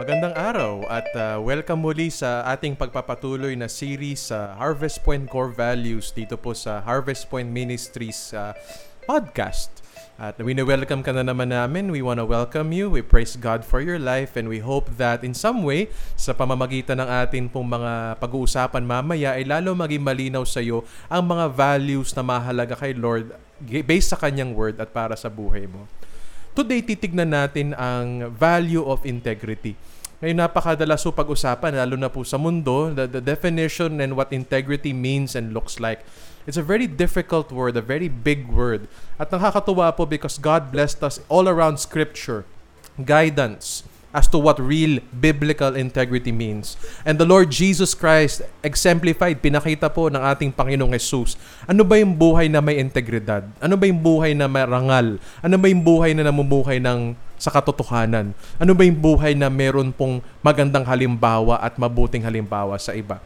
Magandang araw at uh, welcome muli sa ating pagpapatuloy na series sa Harvest Point Core Values dito po sa Harvest Point Ministries uh, podcast. At wini-welcome ka na naman namin. We want to welcome you. We praise God for your life and we hope that in some way, sa pamamagitan ng atin pong mga pag-uusapan mamaya, ay lalo maging malinaw sa iyo ang mga values na mahalaga kay Lord based sa Kanyang Word at para sa buhay mo. Today, titignan natin ang value of integrity. Ngayon, napakadalas po pag-usapan, lalo na po sa mundo, the, the definition and what integrity means and looks like. It's a very difficult word, a very big word. At nakakatuwa po because God blessed us all around Scripture, guidance as to what real biblical integrity means. And the Lord Jesus Christ exemplified, pinakita po ng ating Panginoong Jesus. Ano ba yung buhay na may integridad? Ano ba yung buhay na marangal? Ano ba yung buhay na namumuhay ng sa katotohanan? Ano ba yung buhay na meron pong magandang halimbawa at mabuting halimbawa sa iba?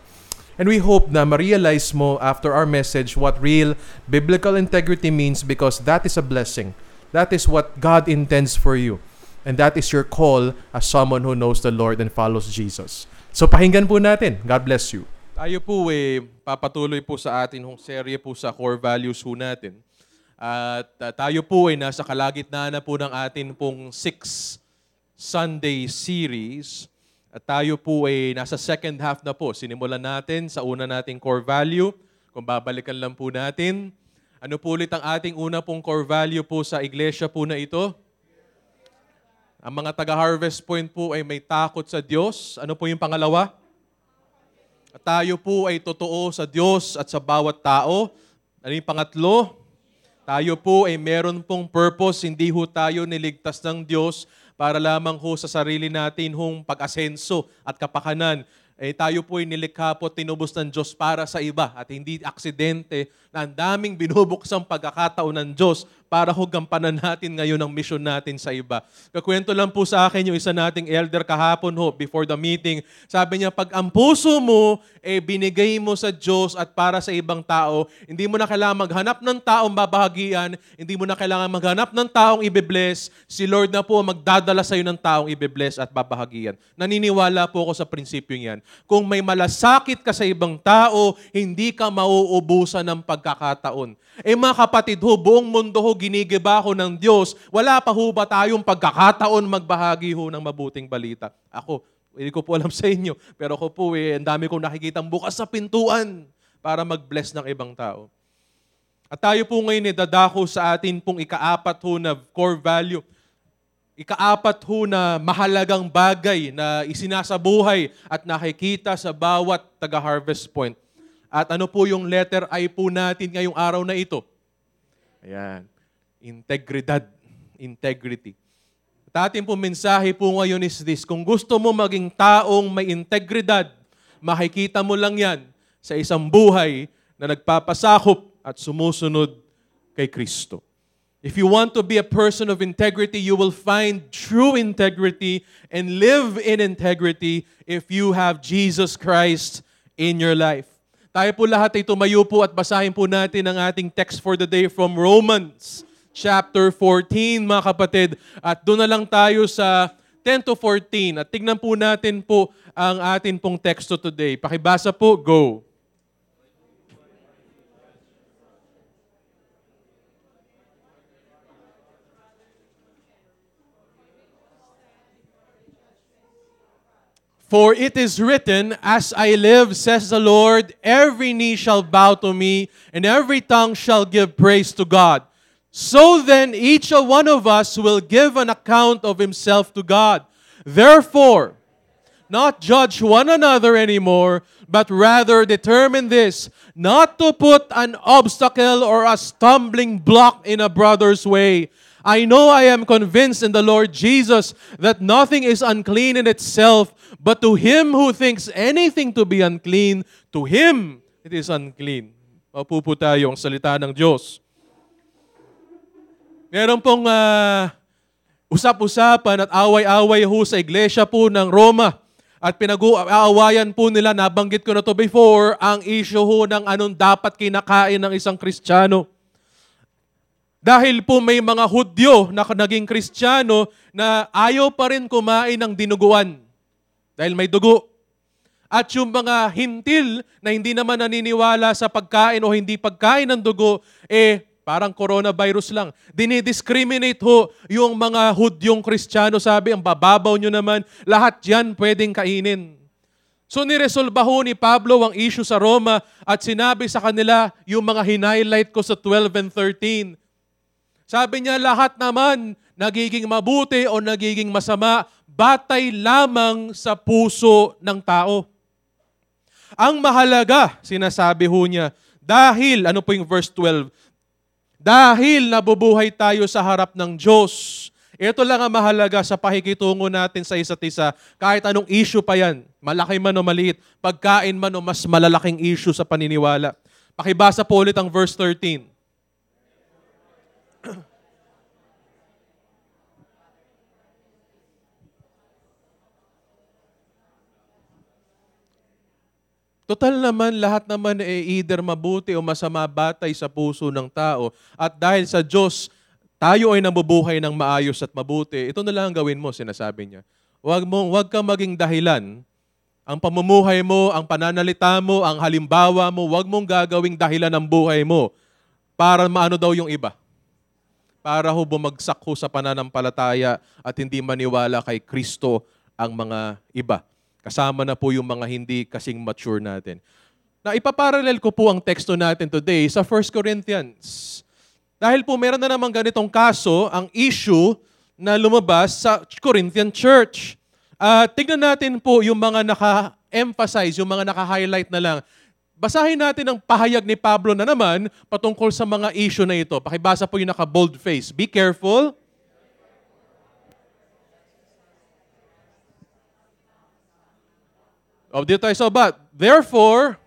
And we hope na ma-realize mo after our message what real biblical integrity means because that is a blessing. That is what God intends for you. And that is your call as someone who knows the Lord and follows Jesus. So pakinggan po natin. God bless you. Tayo po eh, papatuloy po sa atin hong serye po sa core values po natin. At uh, tayo po ay nasa kalagitnaan na po ng atin pong six Sunday series at tayo po ay nasa second half na po. Sinimulan natin sa una nating core value. Kung babalikan lang po natin, ano po ulit ang ating una pong core value po sa iglesia po na ito? Ang mga taga-harvest point po ay may takot sa Diyos. Ano po yung pangalawa? At tayo po ay totoo sa Diyos at sa bawat tao. Ano yung pangatlo? Tayo po ay meron pong purpose, hindi ho tayo niligtas ng Diyos para lamang ho sa sarili natin hong pag-asenso at kapakanan. Eh, tayo po ay nilikha po tinubos ng Diyos para sa iba at hindi aksidente na ang daming binubuksang pagkakataon ng Diyos para ho gampanan natin ngayon ang mission natin sa iba. Kakwento lang po sa akin yung isa nating elder kahapon ho before the meeting. Sabi niya, pag ang puso mo eh binigay mo sa Diyos at para sa ibang tao, hindi mo na kailangan maghanap ng taong babahagian, hindi mo na kailangan maghanap ng taong ibe-bless. Si Lord na po magdadala sa iyo ng taong ibe-bless at babahagian. Naniniwala po ako sa prinsipyo yan. Kung may malasakit ka sa ibang tao, hindi ka mauubusan ng pagkakataon. Eh mga kapatid ho, buong mundo ho ginigiba ho ng Diyos. Wala pa ho ba tayong pagkakataon magbahagi ho ng mabuting balita? Ako, hindi ko po alam sa inyo, pero ako po eh, ang dami kong nakikitang bukas sa pintuan para mag-bless ng ibang tao. At tayo po ngayon eh, dadako sa atin pong ikaapat ho na core value. Ikaapat ho na mahalagang bagay na isinasabuhay at nakikita sa bawat taga-harvest point. At ano po yung letter I po natin ngayong araw na ito? Ayan. Integridad. Integrity. At ating po mensahe po ngayon is this. Kung gusto mo maging taong may integridad, makikita mo lang yan sa isang buhay na nagpapasakop at sumusunod kay Kristo. If you want to be a person of integrity, you will find true integrity and live in integrity if you have Jesus Christ in your life. Tayo po lahat ay tumayo po at basahin po natin ang ating text for the day from Romans chapter 14, mga kapatid. At doon na lang tayo sa 10 to 14. At tignan po natin po ang atin pong teksto today. Pakibasa po, go. For it is written, As I live, says the Lord, every knee shall bow to me, and every tongue shall give praise to God. So then, each one of us will give an account of himself to God. Therefore, not judge one another anymore, but rather determine this, not to put an obstacle or a stumbling block in a brother's way. I know I am convinced in the Lord Jesus that nothing is unclean in itself, but to him who thinks anything to be unclean, to him it is unclean. Mapupo tayo ang salita ng Diyos. Meron pong uh, usap-usapan at away-away ho sa iglesia po ng Roma. At pinag-aawayan po nila, nabanggit ko na to before, ang issue ho ng anong dapat kinakain ng isang Kristiyano. Dahil po may mga Hudyo na naging Kristiyano na ayaw pa rin kumain ng dinuguan. Dahil may dugo. At yung mga hintil na hindi naman naniniwala sa pagkain o hindi pagkain ng dugo, eh parang coronavirus lang. Dinidiscriminate ho yung mga Hudyong Kristiyano. Sabi, ang bababaw nyo naman, lahat yan pwedeng kainin. So niresolba ho ni Pablo ang issue sa Roma at sinabi sa kanila yung mga hinighlight ko sa 12 and 13. Sabi niya, lahat naman nagiging mabuti o nagiging masama, batay lamang sa puso ng tao. Ang mahalaga, sinasabi ho niya, dahil, ano po yung verse 12? Dahil nabubuhay tayo sa harap ng Diyos. Ito lang ang mahalaga sa pakikitungo natin sa isa't isa. Kahit anong issue pa yan, malaki man o maliit, pagkain man o mas malalaking issue sa paniniwala. Pakibasa po ulit ang verse 13. Total naman, lahat naman eh either mabuti o masama batay sa puso ng tao. At dahil sa Diyos, tayo ay nabubuhay ng maayos at mabuti. Ito na lang ang gawin mo, sinasabi niya. Huwag, mo, huwag kang maging dahilan. Ang pamumuhay mo, ang pananalita mo, ang halimbawa mo, huwag mong gagawing dahilan ng buhay mo para maano daw yung iba. Para ho bumagsak ho sa pananampalataya at hindi maniwala kay Kristo ang mga iba. Kasama na po yung mga hindi kasing mature natin. Na ipaparallel ko po ang teksto natin today sa 1 Corinthians. Dahil po meron na naman ganitong kaso, ang issue na lumabas sa Corinthian church. Uh, tignan natin po yung mga naka-emphasize, yung mga naka-highlight na lang. Basahin natin ang pahayag ni Pablo na naman patungkol sa mga issue na ito. Pakibasa po yung naka-bold face. Be careful Oh, dito tayo sa but. Therefore,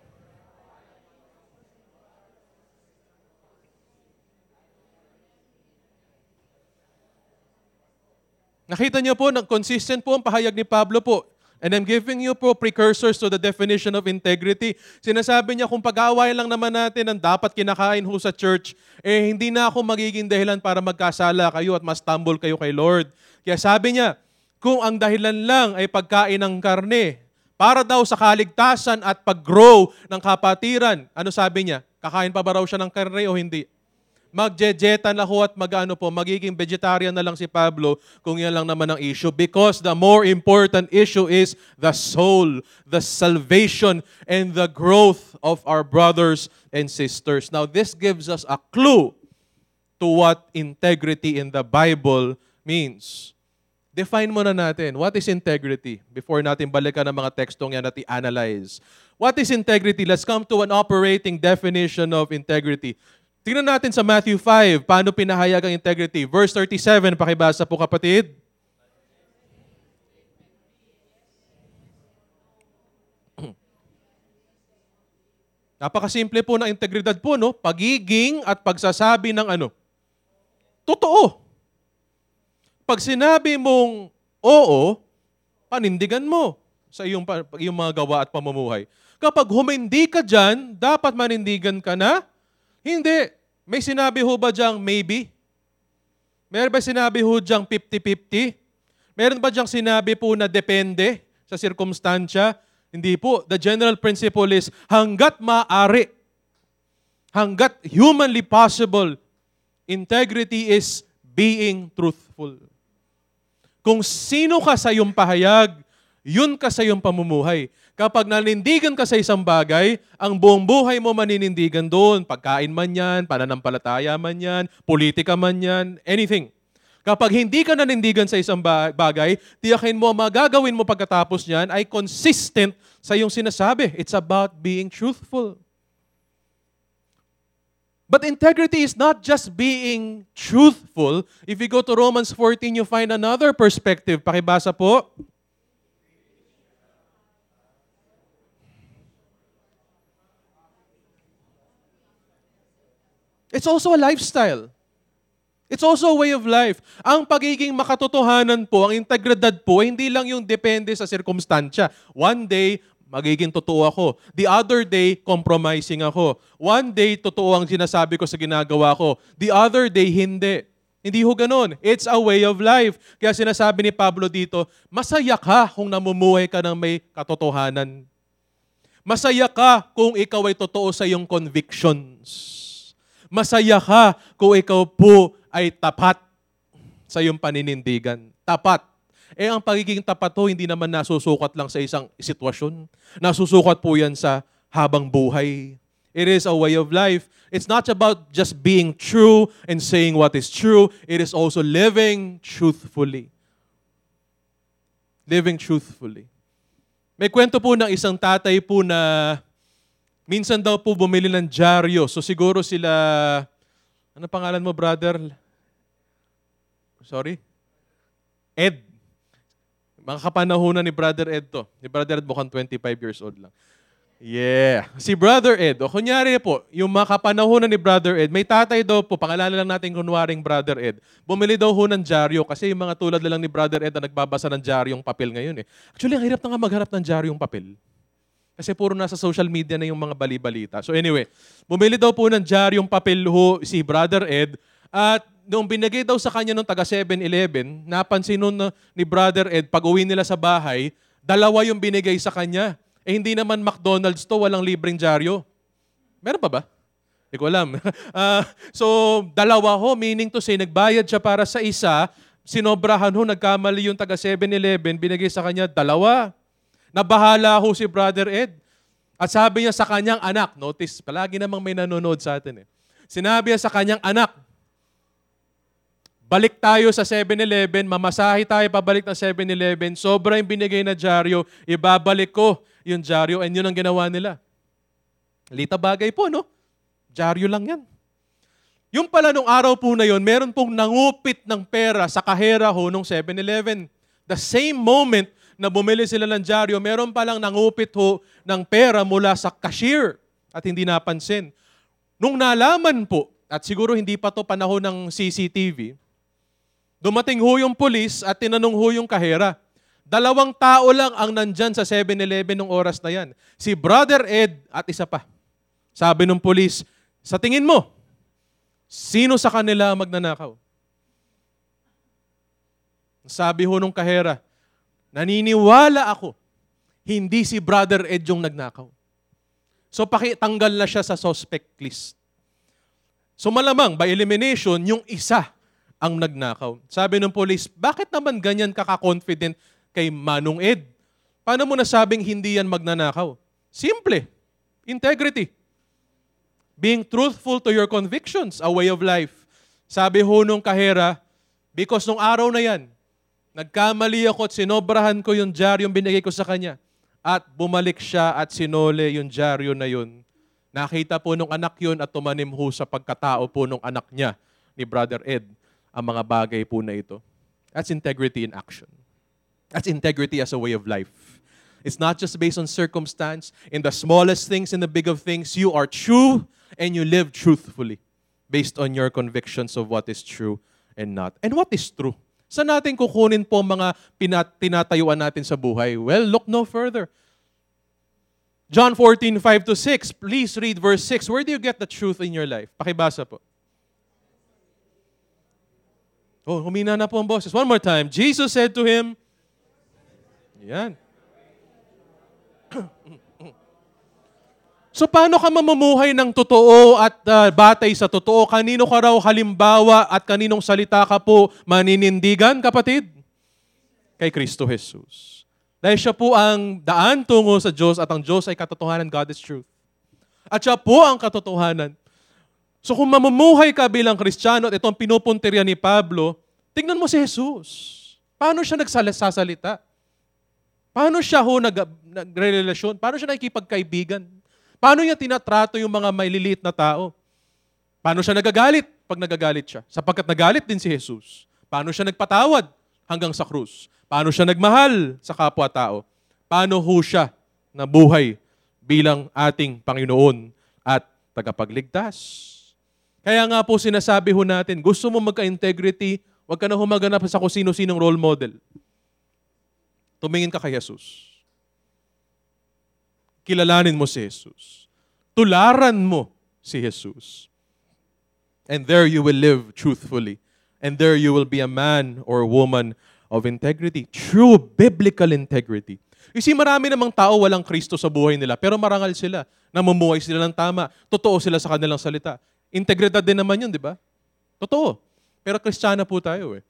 Nakita niyo po, consistent po ang pahayag ni Pablo po. And I'm giving you po precursors to the definition of integrity. Sinasabi niya kung pag-aaway lang naman natin ang dapat kinakain ho sa church, eh hindi na ako magiging dahilan para magkasala kayo at mas tumble kayo kay Lord. Kaya sabi niya, kung ang dahilan lang ay pagkain ng karne, para daw sa kaligtasan at pag-grow ng kapatiran. Ano sabi niya? Kakain pa ba raw siya ng karne o hindi? Magjejeta na ho at magano po, magiging vegetarian na lang si Pablo kung yan lang naman ang issue. Because the more important issue is the soul, the salvation, and the growth of our brothers and sisters. Now, this gives us a clue to what integrity in the Bible means define muna natin, what is integrity? Before natin balikan ang mga tekstong yan at i-analyze. What is integrity? Let's come to an operating definition of integrity. Tingnan natin sa Matthew 5, paano pinahayag ang integrity. Verse 37, pakibasa po kapatid. Napakasimple po ng integridad po, no? Pagiging at pagsasabi ng ano? Totoo. Pag sinabi mong oo, panindigan mo sa iyong, iyong mga gawa at pamumuhay. Kapag humindi ka dyan, dapat manindigan ka na? Hindi. May sinabi ho ba diyang maybe? Meron ba sinabi ho diyang 50-50? Meron ba diyang sinabi po na depende sa sirkumstansya? Hindi po. The general principle is hanggat maaari, hanggat humanly possible, integrity is being truthful. Kung sino ka sa iyong pahayag, yun ka sa iyong pamumuhay. Kapag nanindigan ka sa isang bagay, ang buong buhay mo maninindigan doon. Pagkain man yan, pananampalataya man yan, politika man yan, anything. Kapag hindi ka nanindigan sa isang bagay, tiyakin mo ang magagawin mo pagkatapos niyan ay consistent sa iyong sinasabi. It's about being truthful. But integrity is not just being truthful. If you go to Romans 14, you find another perspective. Pakibasa po. It's also a lifestyle. It's also a way of life. Ang pagiging makatotohanan po, ang integridad po, hindi lang yung depende sa sirkumstansya. One day, magiging totoo ako. The other day, compromising ako. One day, totoo ang sinasabi ko sa ginagawa ko. The other day, hindi. Hindi ho ganun. It's a way of life. Kaya sinasabi ni Pablo dito, masaya ka kung namumuhay ka ng may katotohanan. Masaya ka kung ikaw ay totoo sa iyong convictions. Masaya ka kung ikaw po ay tapat sa iyong paninindigan. Tapat. Eh ang pagiging tapat ho, hindi naman nasusukat lang sa isang sitwasyon. Nasusukat po yan sa habang buhay. It is a way of life. It's not about just being true and saying what is true. It is also living truthfully. Living truthfully. May kwento po ng isang tatay po na minsan daw po bumili ng dyaryo. So siguro sila, ano pangalan mo brother? Sorry? Ed. Mga kapanahonan ni Brother Ed to. Ni Brother Ed mukhang 25 years old lang. Yeah. Si Brother Ed, o kunyari po, yung mga kapanahonan ni Brother Ed, may tatay daw po, pangalala lang natin kunwaring Brother Ed, bumili daw ho ng dyaryo kasi yung mga tulad lang ni Brother Ed na nagbabasa ng dyaryong papel ngayon eh. Actually, ang hirap na nga magharap ng dyaryong papel. Kasi puro nasa social media na yung mga bali-balita. So anyway, bumili daw po ng dyaryong papel ho si Brother Ed at nung binigay daw sa kanya nung taga 7-Eleven, napansin nun ni Brother Ed, pag uwi nila sa bahay, dalawa yung binigay sa kanya. Eh hindi naman McDonald's to, walang libreng dyaryo. Meron pa ba? Hindi ko alam. uh, so, dalawa ho, meaning to say, nagbayad siya para sa isa, sinobrahan ho, nagkamali yung taga 7-Eleven, binigay sa kanya dalawa. Nabahala ho si Brother Ed. At sabi niya sa kanyang anak, notice, palagi namang may nanonood sa atin eh. Sinabi niya sa kanyang anak, balik tayo sa 7-Eleven, mamasahe tayo pabalik ng 7-Eleven, sobra yung binigay na dyaryo, ibabalik ko yung dyaryo, and yun ang ginawa nila. Lita bagay po, no? Dyaryo lang yan. Yung pala nung araw po na yon, meron pong nangupit ng pera sa kahera ho nung 7-Eleven. The same moment na bumili sila ng dyaryo, meron palang nangupit ho ng pera mula sa cashier at hindi napansin. Nung nalaman po, at siguro hindi pa to panahon ng CCTV, dumating ho yung polis at tinanong ho yung kahera. Dalawang tao lang ang nandyan sa 7-Eleven nung oras na yan. Si Brother Ed at isa pa. Sabi ng polis, sa tingin mo, sino sa kanila magnanakaw? Sabi ho nung kahera, naniniwala ako, hindi si Brother Ed yung nagnakaw. So pakitanggal na siya sa suspect list. So malamang, by elimination, yung isa ang nagnakaw. Sabi ng polis, bakit naman ganyan kaka-confident kay Manong Ed. Paano mo nasabing hindi yan magnanakaw? Simple. Integrity. Being truthful to your convictions, a way of life. Sabi ho nung kahera, because nung araw na yan, nagkamali ako at sinobrahan ko yung dyaryo binigay ko sa kanya. At bumalik siya at sinole yung dyaryo na yun. Nakita po nung anak yun at tumanim ho sa pagkatao po nung anak niya ni Brother Ed ang mga bagay po na ito. That's integrity in action. That's integrity as a way of life. It's not just based on circumstance. In the smallest things, in the big of things, you are true and you live truthfully based on your convictions of what is true and not. And what is true? Saan natin kukunin po mga pinat- tinatayuan natin sa buhay? Well, look no further. John 14, 5 to 6. Please read verse 6. Where do you get the truth in your life? Pakibasa po. Oh, humina na po ang boses. One more time. Jesus said to him, yan. So paano ka mamumuhay ng totoo at uh, batay sa totoo? Kanino ka raw halimbawa at kaninong salita ka po maninindigan, kapatid? Kay Kristo Jesus. Dahil siya po ang daan tungo sa Diyos at ang Diyos ay katotohanan, God is truth. At siya po ang katotohanan. So kung mamumuhay ka bilang Kristiyano at itong pinupuntirya ni Pablo, tingnan mo si Jesus. Paano siya nagsasalita? Paano siya ho nag, nagrelasyon? Paano siya nakikipagkaibigan? Paano niya tinatrato yung mga maliliit na tao? Paano siya nagagalit pag nagagalit siya? Sapagkat nagalit din si Jesus. Paano siya nagpatawad hanggang sa krus? Paano siya nagmahal sa kapwa-tao? Paano ho siya nabuhay bilang ating Panginoon at tagapagligtas? Kaya nga po sinasabi ho natin, gusto mo magka-integrity, huwag ka na humaganap sa kung sino-sinong role model. Tumingin ka kay Jesus. Kilalanin mo si Jesus. Tularan mo si Jesus. And there you will live truthfully And there you will be a man or woman of integrity. True biblical integrity. You see, marami namang tao walang Kristo sa buhay nila, pero marangal sila. Namumuhay sila ng tama. Totoo sila sa kanilang salita. Integridad din naman yun, di ba? Totoo. Pero kristyana po tayo eh.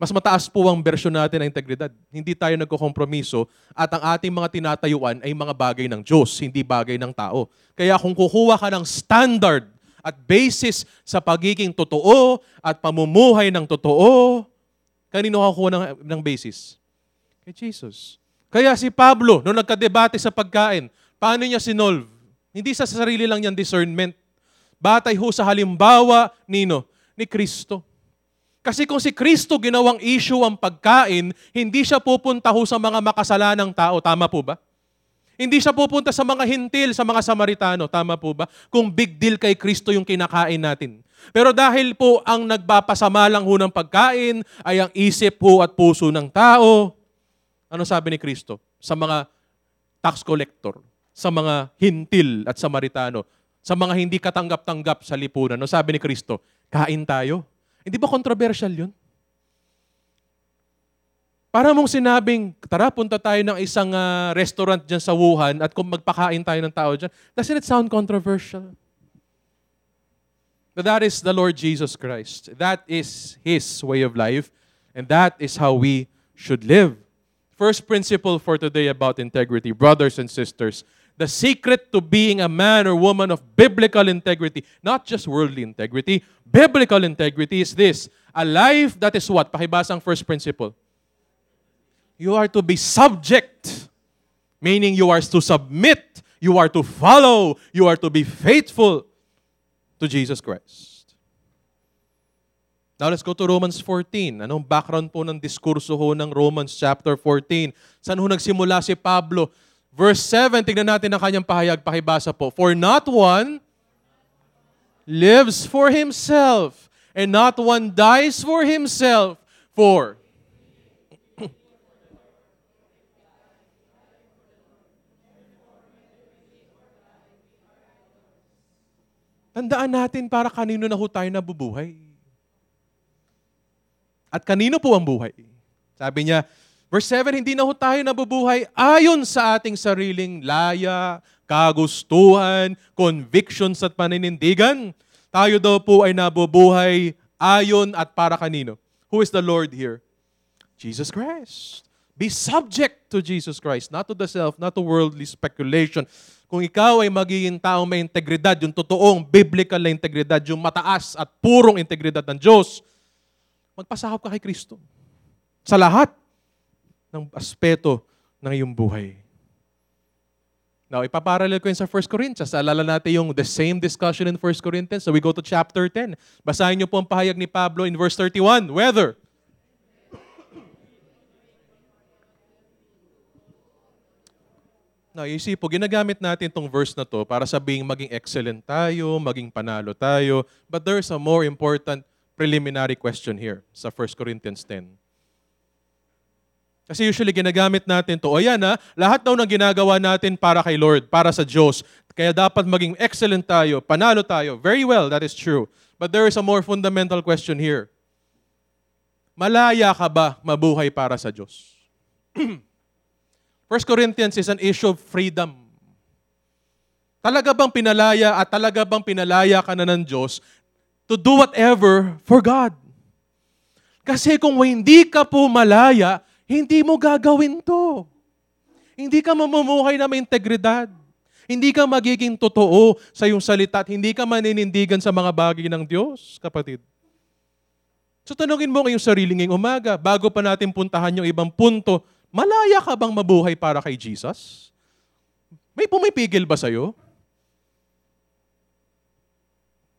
Mas mataas po ang bersyon natin ng integridad. Hindi tayo nagkokompromiso at ang ating mga tinatayuan ay mga bagay ng Diyos, hindi bagay ng tao. Kaya kung kukuha ka ng standard at basis sa pagiging totoo at pamumuhay ng totoo, kanino ka kukuha ng, ng basis? Kay Jesus. Kaya si Pablo, nung nagkadebate sa pagkain, paano niya sinolve? Hindi sa sarili lang niyang discernment. Batay ho sa halimbawa, nino, ni Kristo. Kasi kung si Kristo ginawang issue ang pagkain, hindi siya pupunta ho sa mga makasalanang tao. Tama po ba? Hindi siya pupunta sa mga hintil, sa mga Samaritano. Tama po ba? Kung big deal kay Kristo yung kinakain natin. Pero dahil po ang nagpapasama lang ho ng pagkain ay ang isip ho at puso ng tao, ano sabi ni Kristo? Sa mga tax collector, sa mga hintil at Samaritano, sa mga hindi katanggap-tanggap sa lipunan, ano sabi ni Kristo? Kain tayo. Hindi ba controversial yun? Para mong sinabing, tara, punta tayo ng isang uh, restaurant dyan sa Wuhan at kung magpakain tayo ng tao dyan, doesn't it sound controversial? But that is the Lord Jesus Christ. That is His way of life, and that is how we should live. First principle for today about integrity, brothers and sisters, the secret to being a man or woman of biblical integrity, not just worldly integrity, biblical integrity is this a life that is what? Pakibasang first principle. You are to be subject, meaning you are to submit, you are to follow, you are to be faithful to Jesus Christ. Now let's go to Romans 14. Anong background po ng diskurso ho ng Romans chapter 14? Saan ho nagsimula si Pablo? Verse 7, tingnan natin ang kanyang pahayag, pakibasa po. For not one lives for himself, and not one dies for himself. For Tandaan natin para kanino na ho tayo nabubuhay. At kanino po ang buhay? Sabi niya, Verse 7, hindi na ho tayo nabubuhay ayon sa ating sariling laya, kagustuhan, convictions at paninindigan. Tayo daw po ay nabubuhay ayon at para kanino? Who is the Lord here? Jesus Christ. Be subject to Jesus Christ, not to the self, not to worldly speculation. Kung ikaw ay magiging taong may integridad, yung totoong biblical na integridad, yung mataas at purong integridad ng Diyos, magpasakop ka kay Kristo. Sa lahat ng aspeto ng iyong buhay. Now, ipaparallel ko yun sa 1 Corinthians. Alala natin yung the same discussion in 1 Corinthians. So we go to chapter 10. Basahin niyo po ang pahayag ni Pablo in verse 31. Whether Now, you see po, ginagamit natin itong verse na to para sabing maging excellent tayo, maging panalo tayo. But there's a more important preliminary question here sa 1 Corinthians 10. Kasi usually ginagamit natin to, o yan ha, lahat daw ng ginagawa natin para kay Lord, para sa Diyos. Kaya dapat maging excellent tayo, panalo tayo. Very well, that is true. But there is a more fundamental question here. Malaya ka ba mabuhay para sa Diyos? 1 Corinthians is an issue of freedom. Talaga bang pinalaya at talaga bang pinalaya ka na ng Diyos to do whatever for God? Kasi kung hindi ka po malaya, hindi mo gagawin to. Hindi ka mamumuhay na may integridad. Hindi ka magiging totoo sa iyong salita at hindi ka maninindigan sa mga bagay ng Diyos, kapatid. So tanungin mo ngayong sarili ngayong umaga, bago pa natin puntahan yung ibang punto, malaya ka bang mabuhay para kay Jesus? May pumipigil ba sa'yo?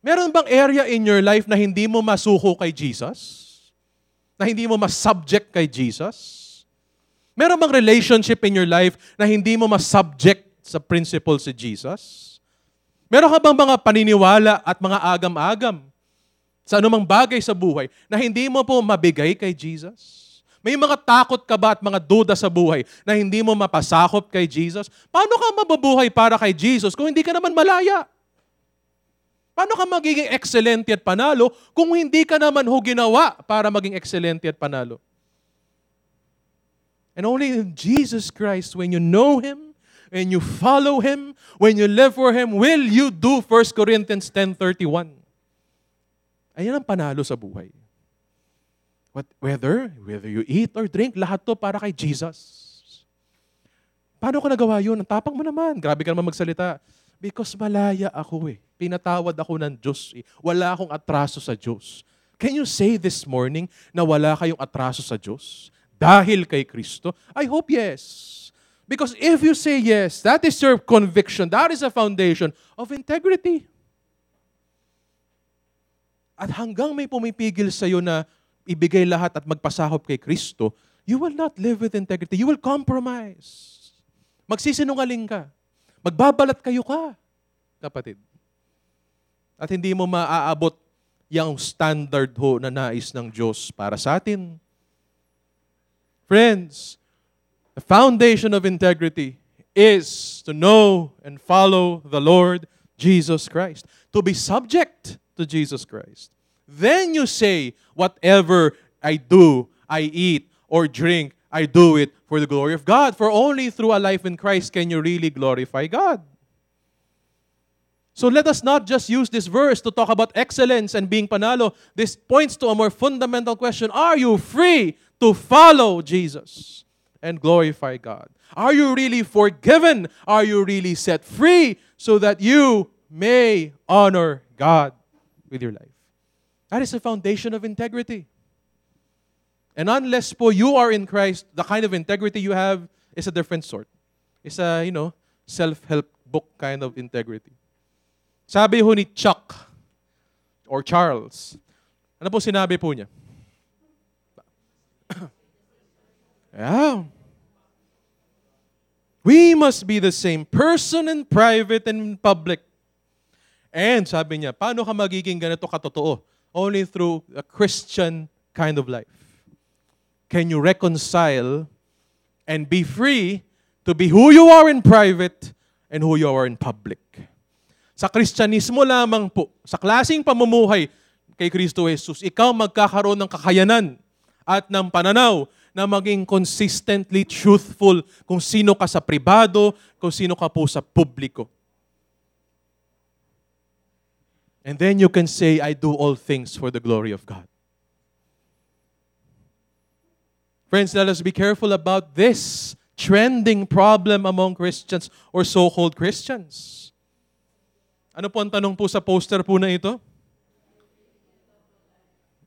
Meron bang area in your life na hindi mo masuko kay Jesus? Na hindi mo mas-subject kay Jesus? Meron bang relationship in your life na hindi mo mas-subject sa principle si Jesus? Meron ka bang mga paniniwala at mga agam-agam sa anumang bagay sa buhay na hindi mo po mabigay kay Jesus? May mga takot ka ba at mga duda sa buhay na hindi mo mapasakop kay Jesus? Paano ka mababuhay para kay Jesus kung hindi ka naman malaya? Paano ka magiging excelente at panalo kung hindi ka naman ho ginawa para maging excelente at panalo? And only in Jesus Christ, when you know Him, when you follow Him, when you live for Him, will you do 1 Corinthians 10.31. Ayan ang panalo sa buhay. What, whether, whether you eat or drink, lahat to para kay Jesus. Paano ko nagawa yun? Ang tapang mo naman. Grabe ka naman magsalita. Because malaya ako eh. Pinatawad ako ng Diyos eh. Wala akong atraso sa Diyos. Can you say this morning na wala kayong atraso sa Diyos? Dahil kay Kristo? I hope yes. Because if you say yes, that is your conviction. That is a foundation of integrity. At hanggang may pumipigil sa iyo na ibigay lahat at magpasahop kay Kristo, you will not live with integrity. You will compromise. Magsisinungaling ka. Magbabalat kayo ka, kapatid. At hindi mo maaabot yung standard ho na nais ng Diyos para sa atin. Friends, the foundation of integrity is to know and follow the Lord Jesus Christ. To be subject to Jesus Christ. Then you say, whatever I do, I eat or drink, I do it for the glory of God. For only through a life in Christ can you really glorify God. So let us not just use this verse to talk about excellence and being panalo. This points to a more fundamental question. Are you free to follow Jesus and glorify God? Are you really forgiven? Are you really set free so that you may honor God with your life? That is the foundation of integrity. And unless po you are in Christ, the kind of integrity you have is a different sort. It's a, you know, self-help book kind of integrity. Sabi ho ni Chuck or Charles, ano po sinabi po niya? yeah. We must be the same person in private and in public. And sabi niya, paano ka magiging ganito katotoo? Only through a Christian kind of life. can you reconcile and be free to be who you are in private and who you are in public. Sa Kristyanismo lamang po, sa klasing pamumuhay kay Kristo Jesus, ikaw magkakaroon ng kakayanan at ng pananaw na maging consistently truthful kung sino ka sa pribado, kung sino ka po sa publiko. And then you can say, I do all things for the glory of God. Friends, let us be careful about this trending problem among Christians or so-called Christians. Ano po ang tanong po sa poster po na ito?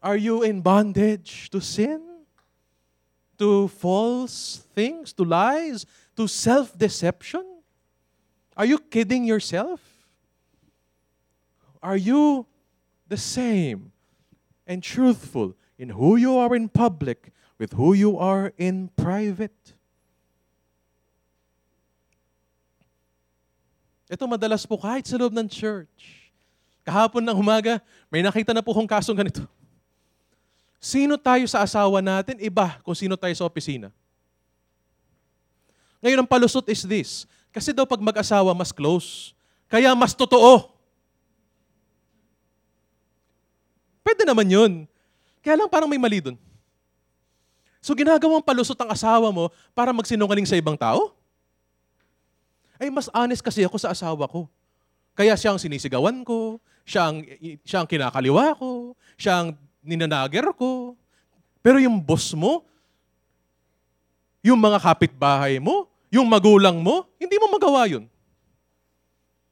Are you in bondage to sin? To false things? To lies? To self-deception? Are you kidding yourself? Are you the same and truthful in who you are in public with who you are in private. Ito madalas po kahit sa loob ng church. Kahapon ng umaga, may nakita na po kong kasong ganito. Sino tayo sa asawa natin? Iba kung sino tayo sa opisina. Ngayon ang palusot is this. Kasi daw pag mag-asawa, mas close. Kaya mas totoo. Pwede naman yun. Kaya lang parang may mali dun. So ginagawang palusot ang asawa mo para magsinungaling sa ibang tao? Ay, mas honest kasi ako sa asawa ko. Kaya siya ang sinisigawan ko, siya ang, siya ang kinakaliwa ko, siya ang ninanager ko. Pero yung boss mo, yung mga kapitbahay mo, yung magulang mo, hindi mo magawa yun.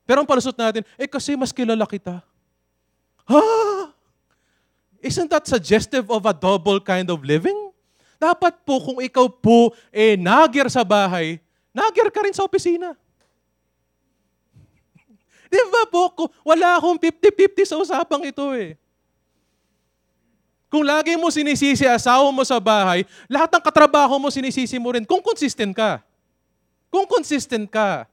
Pero ang palusot natin, eh kasi mas kilala kita. Ha? Isn't that suggestive of a double kind of living? Dapat po kung ikaw po eh nager sa bahay, nager ka rin sa opisina. Di ba po? Wala akong 50-50 sa usapang ito eh. Kung lagi mo sinisisi asawa mo sa bahay, lahat ng katrabaho mo sinisisi mo rin kung consistent ka. Kung consistent ka.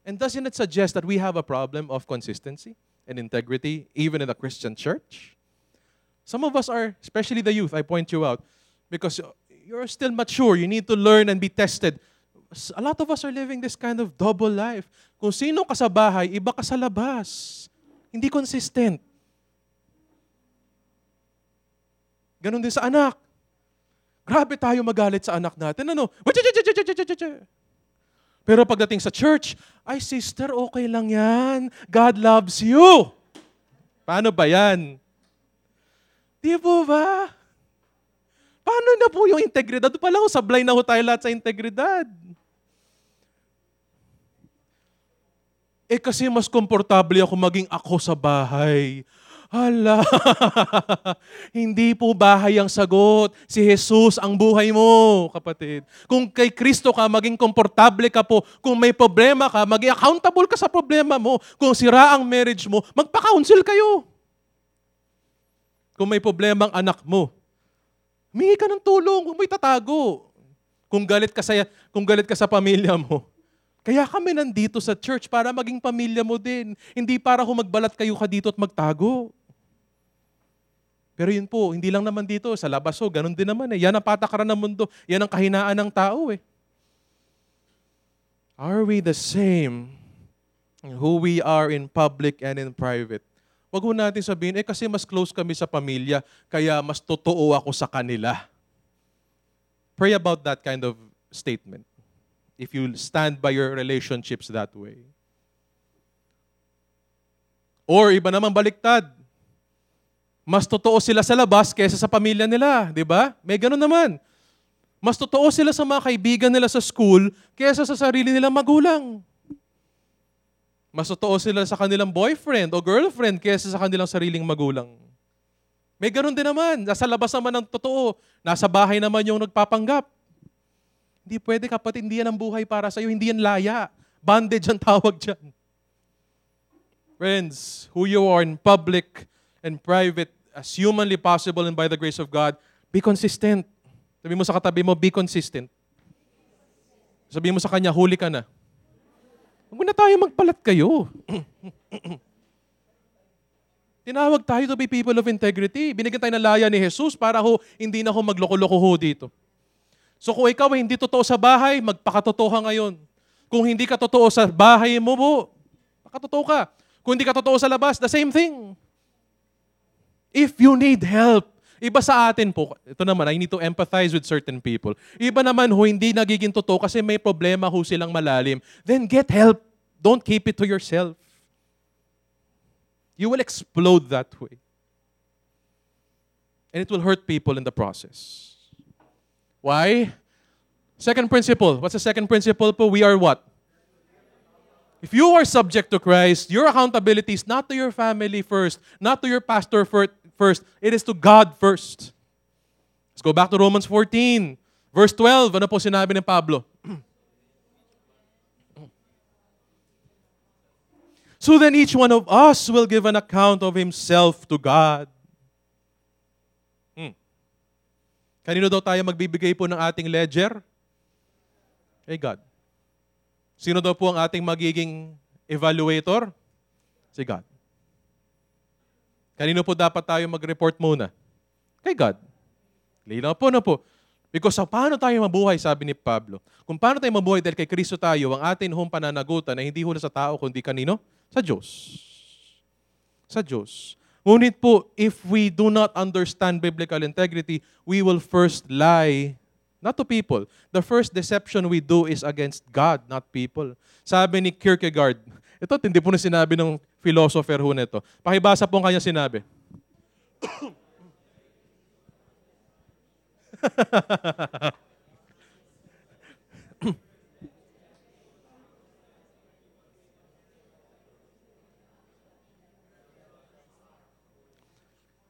And doesn't it suggest that we have a problem of consistency and integrity even in the Christian church? Some of us are, especially the youth, I point you out, because you're still mature. You need to learn and be tested. A lot of us are living this kind of double life. Kung sino ka sa bahay, iba ka sa labas. Hindi consistent. Ganon din sa anak. Grabe tayo magalit sa anak natin. Ano? Pero pagdating sa church, ay sister, okay lang yan. God loves you. Paano ba yan? Di po ba? Paano na po yung integridad? Pala ko, sablay na ho tayo lahat sa integridad. Eh kasi mas komportable ako maging ako sa bahay. Hala, hindi po bahay ang sagot. Si Jesus ang buhay mo, kapatid. Kung kay Kristo ka, maging komportable ka po. Kung may problema ka, maging accountable ka sa problema mo. Kung sira ang marriage mo, magpa-counsel kayo. Kung may problema ang anak mo, humingi ka ng tulong, huwag mo itatago. Kung galit ka sa, kung galit ka sa pamilya mo, kaya kami nandito sa church para maging pamilya mo din. Hindi para kung magbalat kayo ka dito at magtago. Pero yun po, hindi lang naman dito, sa labas o, ganun din naman eh. Yan ang patakaran ng mundo. Yan ang kahinaan ng tao eh. Are we the same who we are in public and in private? Wag ho natin sabihin, eh kasi mas close kami sa pamilya, kaya mas totoo ako sa kanila. Pray about that kind of statement. If you stand by your relationships that way. Or iba naman baliktad mas totoo sila sa labas kaysa sa pamilya nila, di ba? May ganun naman. Mas totoo sila sa mga kaibigan nila sa school kaysa sa sarili nilang magulang. Mas totoo sila sa kanilang boyfriend o girlfriend kaysa sa kanilang sariling magulang. May ganun din naman. Nasa labas naman ng totoo. Nasa bahay naman yung nagpapanggap. Hindi pwede kapatid, hindi yan ang buhay para sa'yo. Hindi yan laya. Bondage ang tawag dyan. Friends, who you are in public and private as humanly possible and by the grace of God, be consistent. Sabi mo sa katabi mo, be consistent. Sabi mo sa kanya, huli ka na. Huwag na tayo magpalat kayo. Tinawag tayo to be people of integrity. Binigyan tayo ng laya ni Jesus para ho, hindi na ho magloko-loko ho dito. So kung ikaw hindi totoo sa bahay, magpakatotoo ka ngayon. Kung hindi ka totoo sa bahay mo po, pakatotoo ka. Kung hindi ka totoo sa labas, the same thing. If you need help, iba sa atin po, ito naman, I need to empathize with certain people. Iba naman ho, hindi nagiging totoo kasi may problema ho silang malalim. Then get help. Don't keep it to yourself. You will explode that way. And it will hurt people in the process. Why? Second principle. What's the second principle po? We are what? If you are subject to Christ, your accountability is not to your family first, not to your pastor first. It is to God first. Let's go back to Romans 14. Verse 12, ano po sinabi ni Pablo? So then each one of us will give an account of himself to God. Hmm. Kanino daw tayo magbibigay po ng ating ledger? Kay God. Sino daw po ang ating magiging evaluator? Si God. Kanino po dapat tayo mag-report muna? Kay God. Linaw po na po. Because sa paano tayo mabuhay, sabi ni Pablo, kung paano tayo mabuhay dahil kay Kristo tayo, ang atin hong pananagutan ay hindi hula sa tao, kundi kanino? Sa Diyos. Sa Diyos. Ngunit po, if we do not understand biblical integrity, we will first lie not to people. The first deception we do is against God, not people. Sabi ni Kierkegaard, ito, hindi po na sinabi ng philosopher ho nito. Pakibasa po ang kanya sinabi.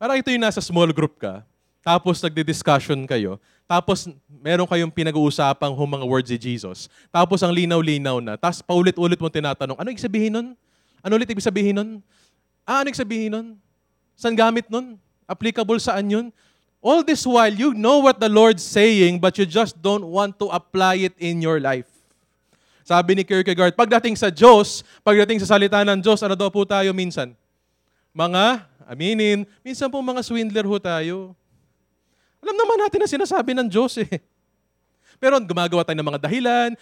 Parang ito yung nasa small group ka, tapos nagdi-discussion kayo, tapos meron kayong pinag-uusapang hum mga words ni Jesus, tapos ang linaw-linaw na, tapos paulit-ulit mo tinatanong, ano ibig sabihin nun? Ano ulit ibig sabihin nun? Ah, ano ibig sabihin nun? Saan gamit nun? Applicable saan yun? All this while, you know what the Lord's saying, but you just don't want to apply it in your life. Sabi ni Kierkegaard, pagdating sa Diyos, pagdating sa salita ng Diyos, ano daw po tayo minsan? Mga, aminin, minsan po mga swindler ho tayo. Alam naman natin na sinasabi ng Diyos eh. Pero gumagawa tayo ng mga dahilan,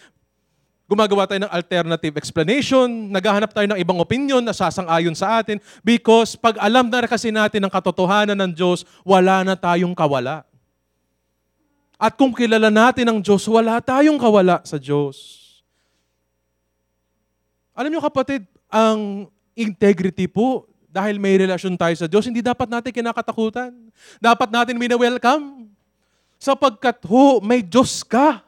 Gumagawa tayo ng alternative explanation, naghahanap tayo ng ibang opinion na sasang-ayon sa atin because pag alam na kasi natin ang katotohanan ng Diyos, wala na tayong kawala. At kung kilala natin ang Diyos, wala tayong kawala sa Diyos. Alam niyo kapatid, ang integrity po, dahil may relasyon tayo sa Diyos, hindi dapat natin kinakatakutan. Dapat natin wina-welcome. Sapagkat ho, may Diyos ka.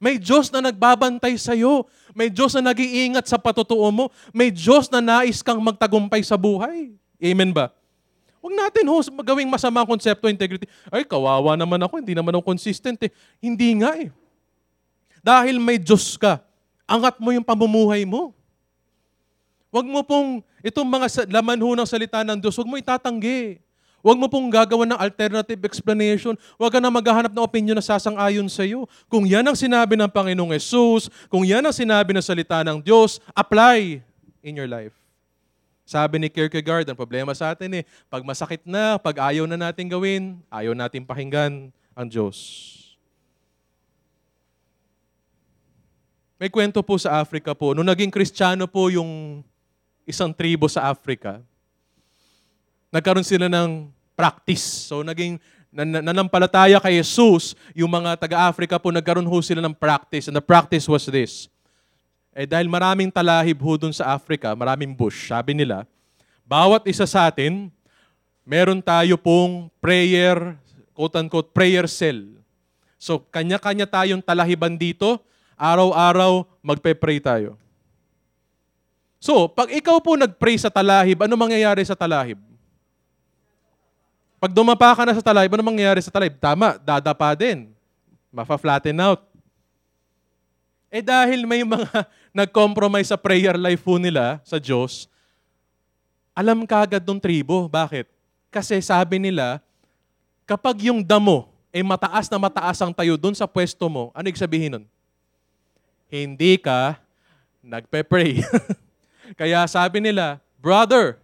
May Diyos na nagbabantay sa iyo. May Diyos na nag-iingat sa patutuo mo. May Diyos na nais kang magtagumpay sa buhay. Amen ba? Huwag natin ho, magawing masama ang konsepto integrity. Ay, kawawa naman ako, hindi naman ako consistent eh. Hindi nga eh. Dahil may Diyos ka, angat mo yung pamumuhay mo. Huwag mo pong, itong mga laman ho ng salita ng Diyos, huwag mo itatanggi. Huwag mo pong gagawa ng alternative explanation. Huwag ka na maghahanap ng opinion na sasang-ayon sa iyo. Kung yan ang sinabi ng Panginoong Yesus, kung yan ang sinabi ng salita ng Diyos, apply in your life. Sabi ni Kierkegaard, ang problema sa atin eh, pag masakit na, pag ayaw na natin gawin, ayaw natin pakinggan ang Diyos. May kwento po sa Africa po, nung naging kristyano po yung isang tribo sa Africa, nagkaroon sila ng practice. So naging nanampalataya kay Jesus, yung mga taga-Africa po nagkaroon ho sila ng practice. And the practice was this. Eh dahil maraming talahib ho dun sa Africa, maraming bush, sabi nila, bawat isa sa atin, meron tayo pong prayer, quote-unquote, prayer cell. So, kanya-kanya tayong talahiban dito, araw-araw magpe-pray tayo. So, pag ikaw po nag-pray sa talahib, ano mangyayari sa talahib? Pag dumapa ka na sa talay, ano mangyayari sa talay? Tama, dadapa din. Mafa-flatten out. Eh dahil may mga nag-compromise sa prayer life po nila sa Diyos, alam kagad ng tribo. Bakit? Kasi sabi nila, kapag yung damo ay mataas na mataas ang tayo doon sa pwesto mo, ano sabihin nun? Hindi ka nagpe-pray. Kaya sabi nila, Brother,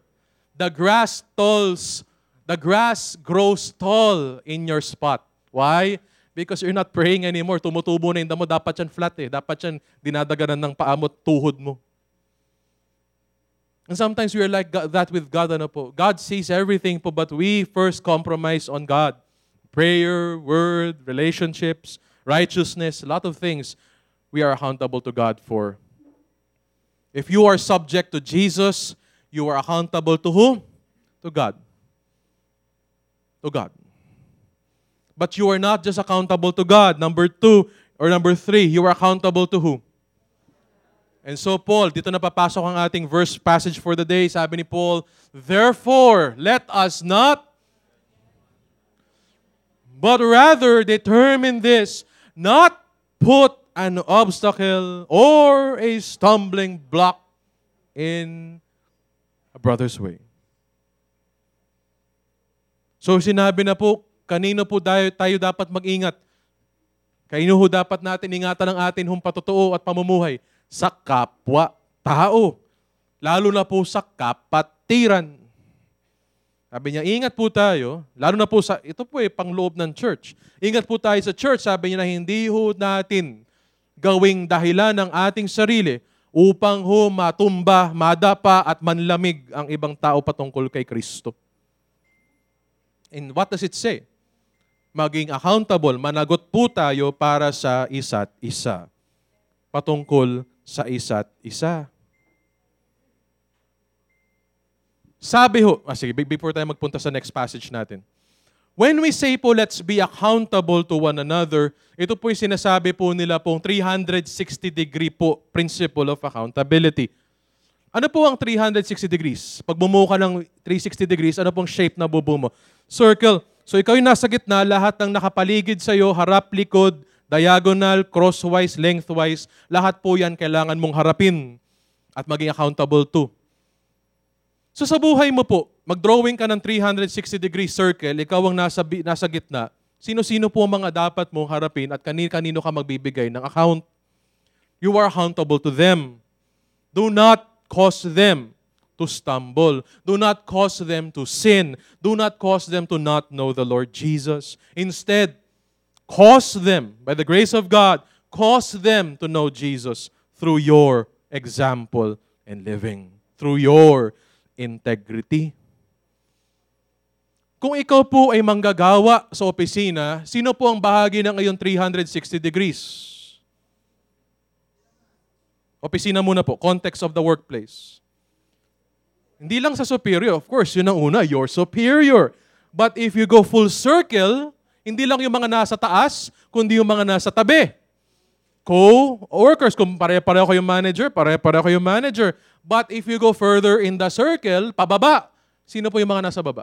the grass talls the grass grows tall in your spot. Why? Because you're not praying anymore. Tumutubo na yung damo. Dapat yan flat eh. Dapat yan dinadaganan ng paa mo, tuhod mo. And sometimes we are like that with God. Ano po? God sees everything po, but we first compromise on God. Prayer, word, relationships, righteousness, a lot of things we are accountable to God for. If you are subject to Jesus, you are accountable to whom? To God to God. But you are not just accountable to God. Number two, or number three, you are accountable to who? And so Paul, dito na papasok ang ating verse passage for the day. Sabi ni Paul, Therefore, let us not, but rather determine this, not put an obstacle or a stumbling block in a brother's way. So sinabi na po, kanino po tayo, tayo dapat mag-ingat? Kanino ho dapat natin ingatan ang atin hong patotoo at pamumuhay? Sa kapwa-tao. Lalo na po sa kapatiran. Sabi niya, ingat po tayo, lalo na po sa, ito po eh, pangloob ng church. Ingat po tayo sa church, sabi niya na hindi ho natin gawing dahilan ng ating sarili upang ho matumba, madapa at manlamig ang ibang tao patungkol kay Kristo. And what does it say? Maging accountable, managot po tayo para sa isa't isa. Patungkol sa isa't isa. Sabi ho, ah, sige, before tayo magpunta sa next passage natin. When we say po, let's be accountable to one another, ito po yung sinasabi po nila pong 360 degree po principle of accountability. Ano po ang 360 degrees? Pag bumuo ka ng 360 degrees, ano pong shape na bubuo mo? Circle. So ikaw yung nasa gitna, lahat ng nakapaligid sa iyo, harap, likod, diagonal, crosswise, lengthwise, lahat po yan kailangan mong harapin at maging accountable to. So sa buhay mo po, mag-drawing ka ng 360 degree circle, ikaw ang nasa, nasa gitna, sino-sino po ang mga dapat mong harapin at kanino-kanino ka magbibigay ng account. You are accountable to them. Do not cause them to stumble. Do not cause them to sin. Do not cause them to not know the Lord Jesus. Instead, cause them, by the grace of God, cause them to know Jesus through your example and living, through your integrity. Kung ikaw po ay manggagawa sa opisina, sino po ang bahagi ng iyong 360 degrees? Opisina muna po, context of the workplace. Hindi lang sa superior, of course, yun ang una, your superior. But if you go full circle, hindi lang yung mga nasa taas, kundi yung mga nasa tabi. Co-workers, kung pare-pareho kayong manager, pare-pareho kayong manager. But if you go further in the circle, pababa, sino po yung mga nasa baba?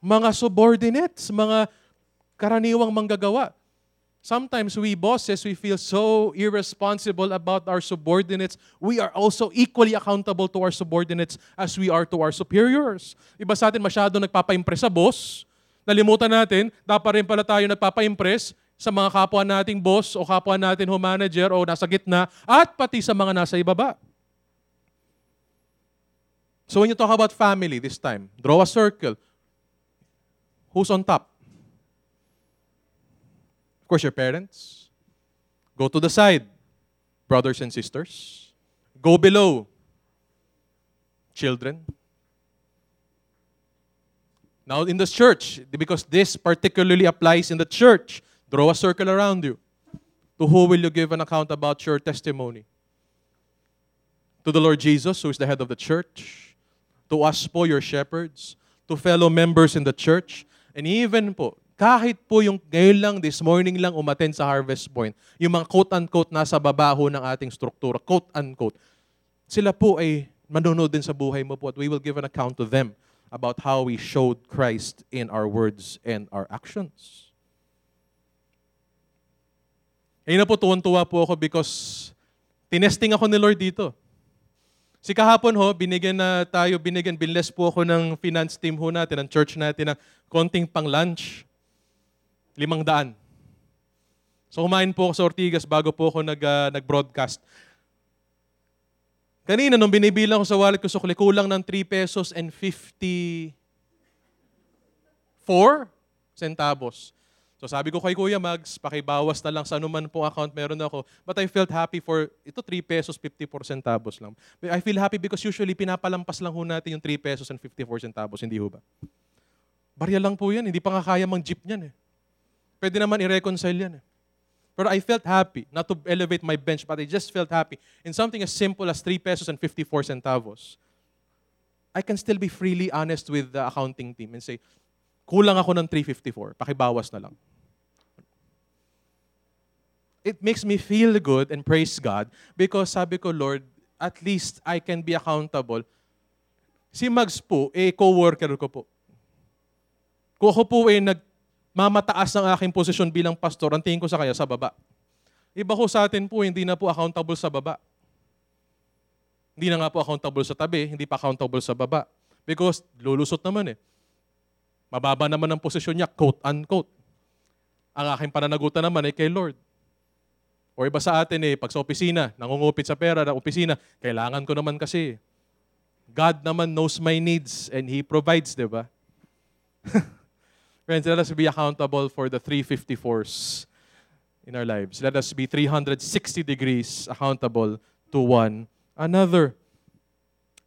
mga subordinates, mga karaniwang manggagawa. Sometimes we bosses, we feel so irresponsible about our subordinates. We are also equally accountable to our subordinates as we are to our superiors. Iba sa atin masyado nagpapa-impress sa boss. Nalimutan natin, dapat rin pala tayo nagpapa-impress sa mga kapwa nating boss o kapwa natin ho manager o nasa gitna at pati sa mga nasa ibaba. So when you talk about family this time, draw a circle. Who's on top? Of course, your parents. Go to the side, brothers and sisters. Go below, children. Now, in the church, because this particularly applies in the church, draw a circle around you. To who will you give an account about your testimony? To the Lord Jesus, who is the head of the church. To us po, your shepherds. To fellow members in the church. And even po, kahit po yung ngayon lang, this morning lang umaten sa Harvest Point, yung mga quote-unquote nasa babaho ng ating struktura, quote-unquote, sila po ay manonood din sa buhay mo po at we will give an account to them about how we showed Christ in our words and our actions. Ngayon na po, tuwan-tuwa po ako because tinesting ako ni Lord dito. Si kahapon ho, binigyan na tayo, binigyan, binless po ako ng finance team ho natin, ng church natin, ng konting pang lunch. Limang daan. So kumain po ako sa Ortigas bago po ako nag, uh, nag-broadcast. Kanina, nung binibilang ko sa wallet ko, so kulang ng 3 pesos and 54 centavos. So sabi ko kay Kuya Mags, pakibawas na lang sa anuman pong account meron ako. But I felt happy for, ito 3 pesos 54 centavos lang. I feel happy because usually pinapalampas lang ho natin yung 3 pesos and 54 centavos, hindi ho ba? Barya lang po yan, hindi pa nga kaya mang jeep niyan eh. Pwede naman i-reconcile yan eh. Pero I felt happy, not to elevate my bench, but I just felt happy. In something as simple as 3 pesos and 54 centavos, I can still be freely honest with the accounting team and say, kulang ako ng 354, pakibawas na lang it makes me feel good and praise God because sabi ko, Lord, at least I can be accountable. Si Mags po, eh, co-worker ko po. Kung ako po eh, nagmamataas ng aking posisyon bilang pastor, ang tingin ko sa kanya sa baba. Iba ko sa atin po, hindi na po accountable sa baba. Hindi na nga po accountable sa tabi, hindi pa accountable sa baba. Because lulusot naman eh. Mababa naman ang posisyon niya, quote-unquote. Ang aking pananagutan naman ay kay Lord. O iba sa atin eh, pag sa opisina, nangungupit sa pera ng opisina, kailangan ko naman kasi. God naman knows my needs and He provides, di ba? Friends, let us be accountable for the 354s in our lives. Let us be 360 degrees accountable to one another.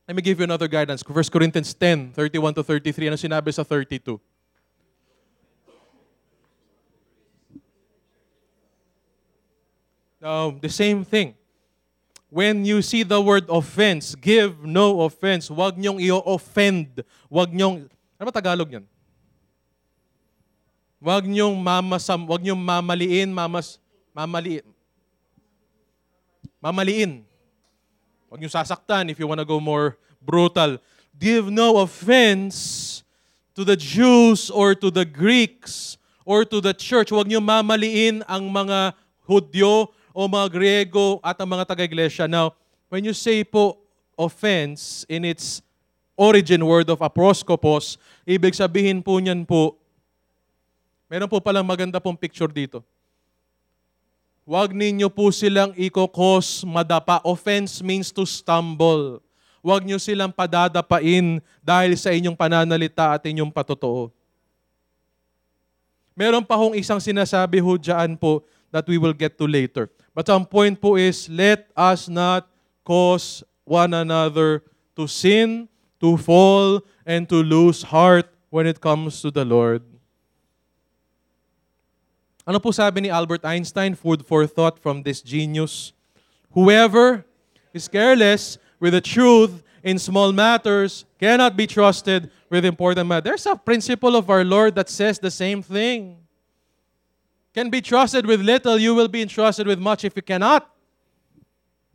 Let me give you another guidance. 1 Corinthians 10, 31 to 33. Ano sinabi sa 32? Um, the same thing. When you see the word offense, give no offense. Huwag niyong i-offend. Huwag niyong, ano ba Tagalog yan? Huwag niyong mamasam, huwag niyong mamaliin, mamas, mamaliin. Mamaliin. Huwag niyong sasaktan if you want to go more brutal. Give no offense to the Jews or to the Greeks or to the church. Huwag niyong mamaliin ang mga Hudyo o mga Griego at ang mga taga-iglesia. Now, when you say po offense in its origin word of aproskopos, ibig sabihin po niyan po, meron po palang maganda pong picture dito. Huwag ninyo po silang ikokos madapa. Offense means to stumble. Huwag nyo silang padadapain dahil sa inyong pananalita at inyong patotoo. Meron pa hong isang sinasabi ho dyan po that we will get to later. But ang point po is, let us not cause one another to sin, to fall, and to lose heart when it comes to the Lord. Ano po sabi ni Albert Einstein, food for thought from this genius? Whoever is careless with the truth in small matters cannot be trusted with important matters. There's a principle of our Lord that says the same thing. Can be trusted with little, you will be entrusted with much. If you cannot,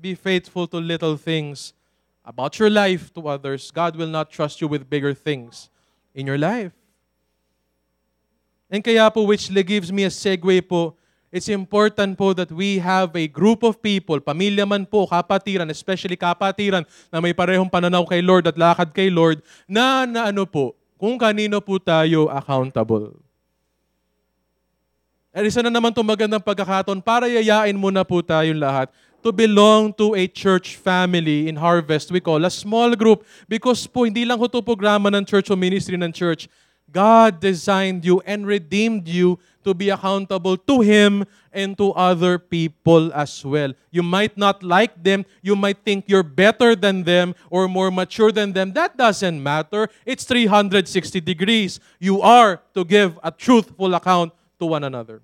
be faithful to little things about your life to others. God will not trust you with bigger things in your life. And kaya po, which gives me a segue po, it's important po that we have a group of people, pamilya man po, kapatiran, especially kapatiran, na may parehong pananaw kay Lord at lakad kay Lord, na, na ano po, kung kanino po tayo accountable. At isa na naman itong magandang pagkakataon para yayain muna po tayong lahat to belong to a church family in Harvest we call a small group because po hindi lang ito programa ng church o ministry ng church. God designed you and redeemed you to be accountable to Him and to other people as well. You might not like them. You might think you're better than them or more mature than them. That doesn't matter. It's 360 degrees. You are to give a truthful account to one another.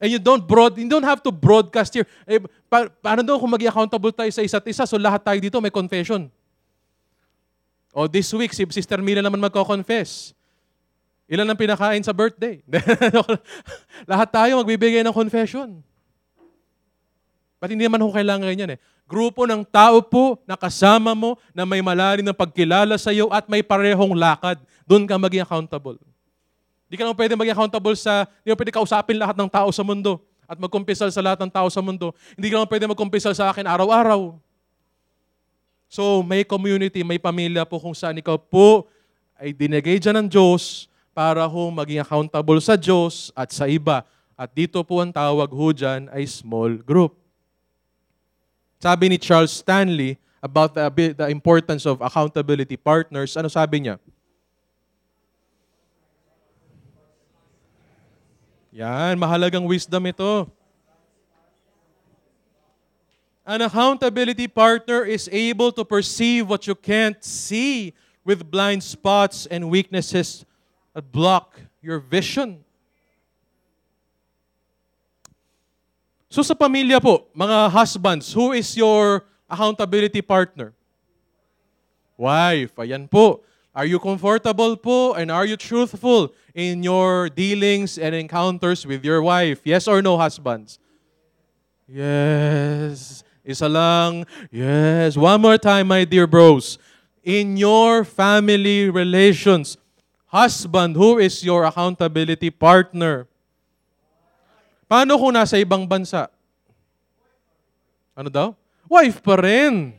And you don't broad, you don't have to broadcast here. Eh, pa, paano daw kung maging accountable tayo sa isa't isa? So lahat tayo dito may confession. O this week, si Sister Mila naman magko-confess. Ilan ang pinakain sa birthday? lahat tayo magbibigay ng confession. But hindi naman ho kailangan ganyan eh. Grupo ng tao po na kasama mo na may malalim ng pagkilala sa iyo at may parehong lakad. Doon ka maging accountable. Hindi ka naman pwede maging accountable sa, hindi mo pwede kausapin lahat ng tao sa mundo at magkumpisal sa lahat ng tao sa mundo. Hindi ka naman pwede magkumpisal sa akin araw-araw. So, may community, may pamilya po kung saan ikaw po ay dinigay dyan ng Diyos para ho maging accountable sa Diyos at sa iba. At dito po ang tawag ho dyan ay small group. Sabi ni Charles Stanley about the, the importance of accountability partners, ano sabi niya? Yan, mahalagang wisdom ito. An accountability partner is able to perceive what you can't see with blind spots and weaknesses that block your vision. So sa pamilya po, mga husbands, who is your accountability partner? Wife, ayan po. Are you comfortable po and are you truthful in your dealings and encounters with your wife? Yes or no, husbands? Yes. Isa lang. Yes. One more time, my dear bros. In your family relations, husband, who is your accountability partner? Paano kung nasa ibang bansa? Ano daw? Wife pa rin.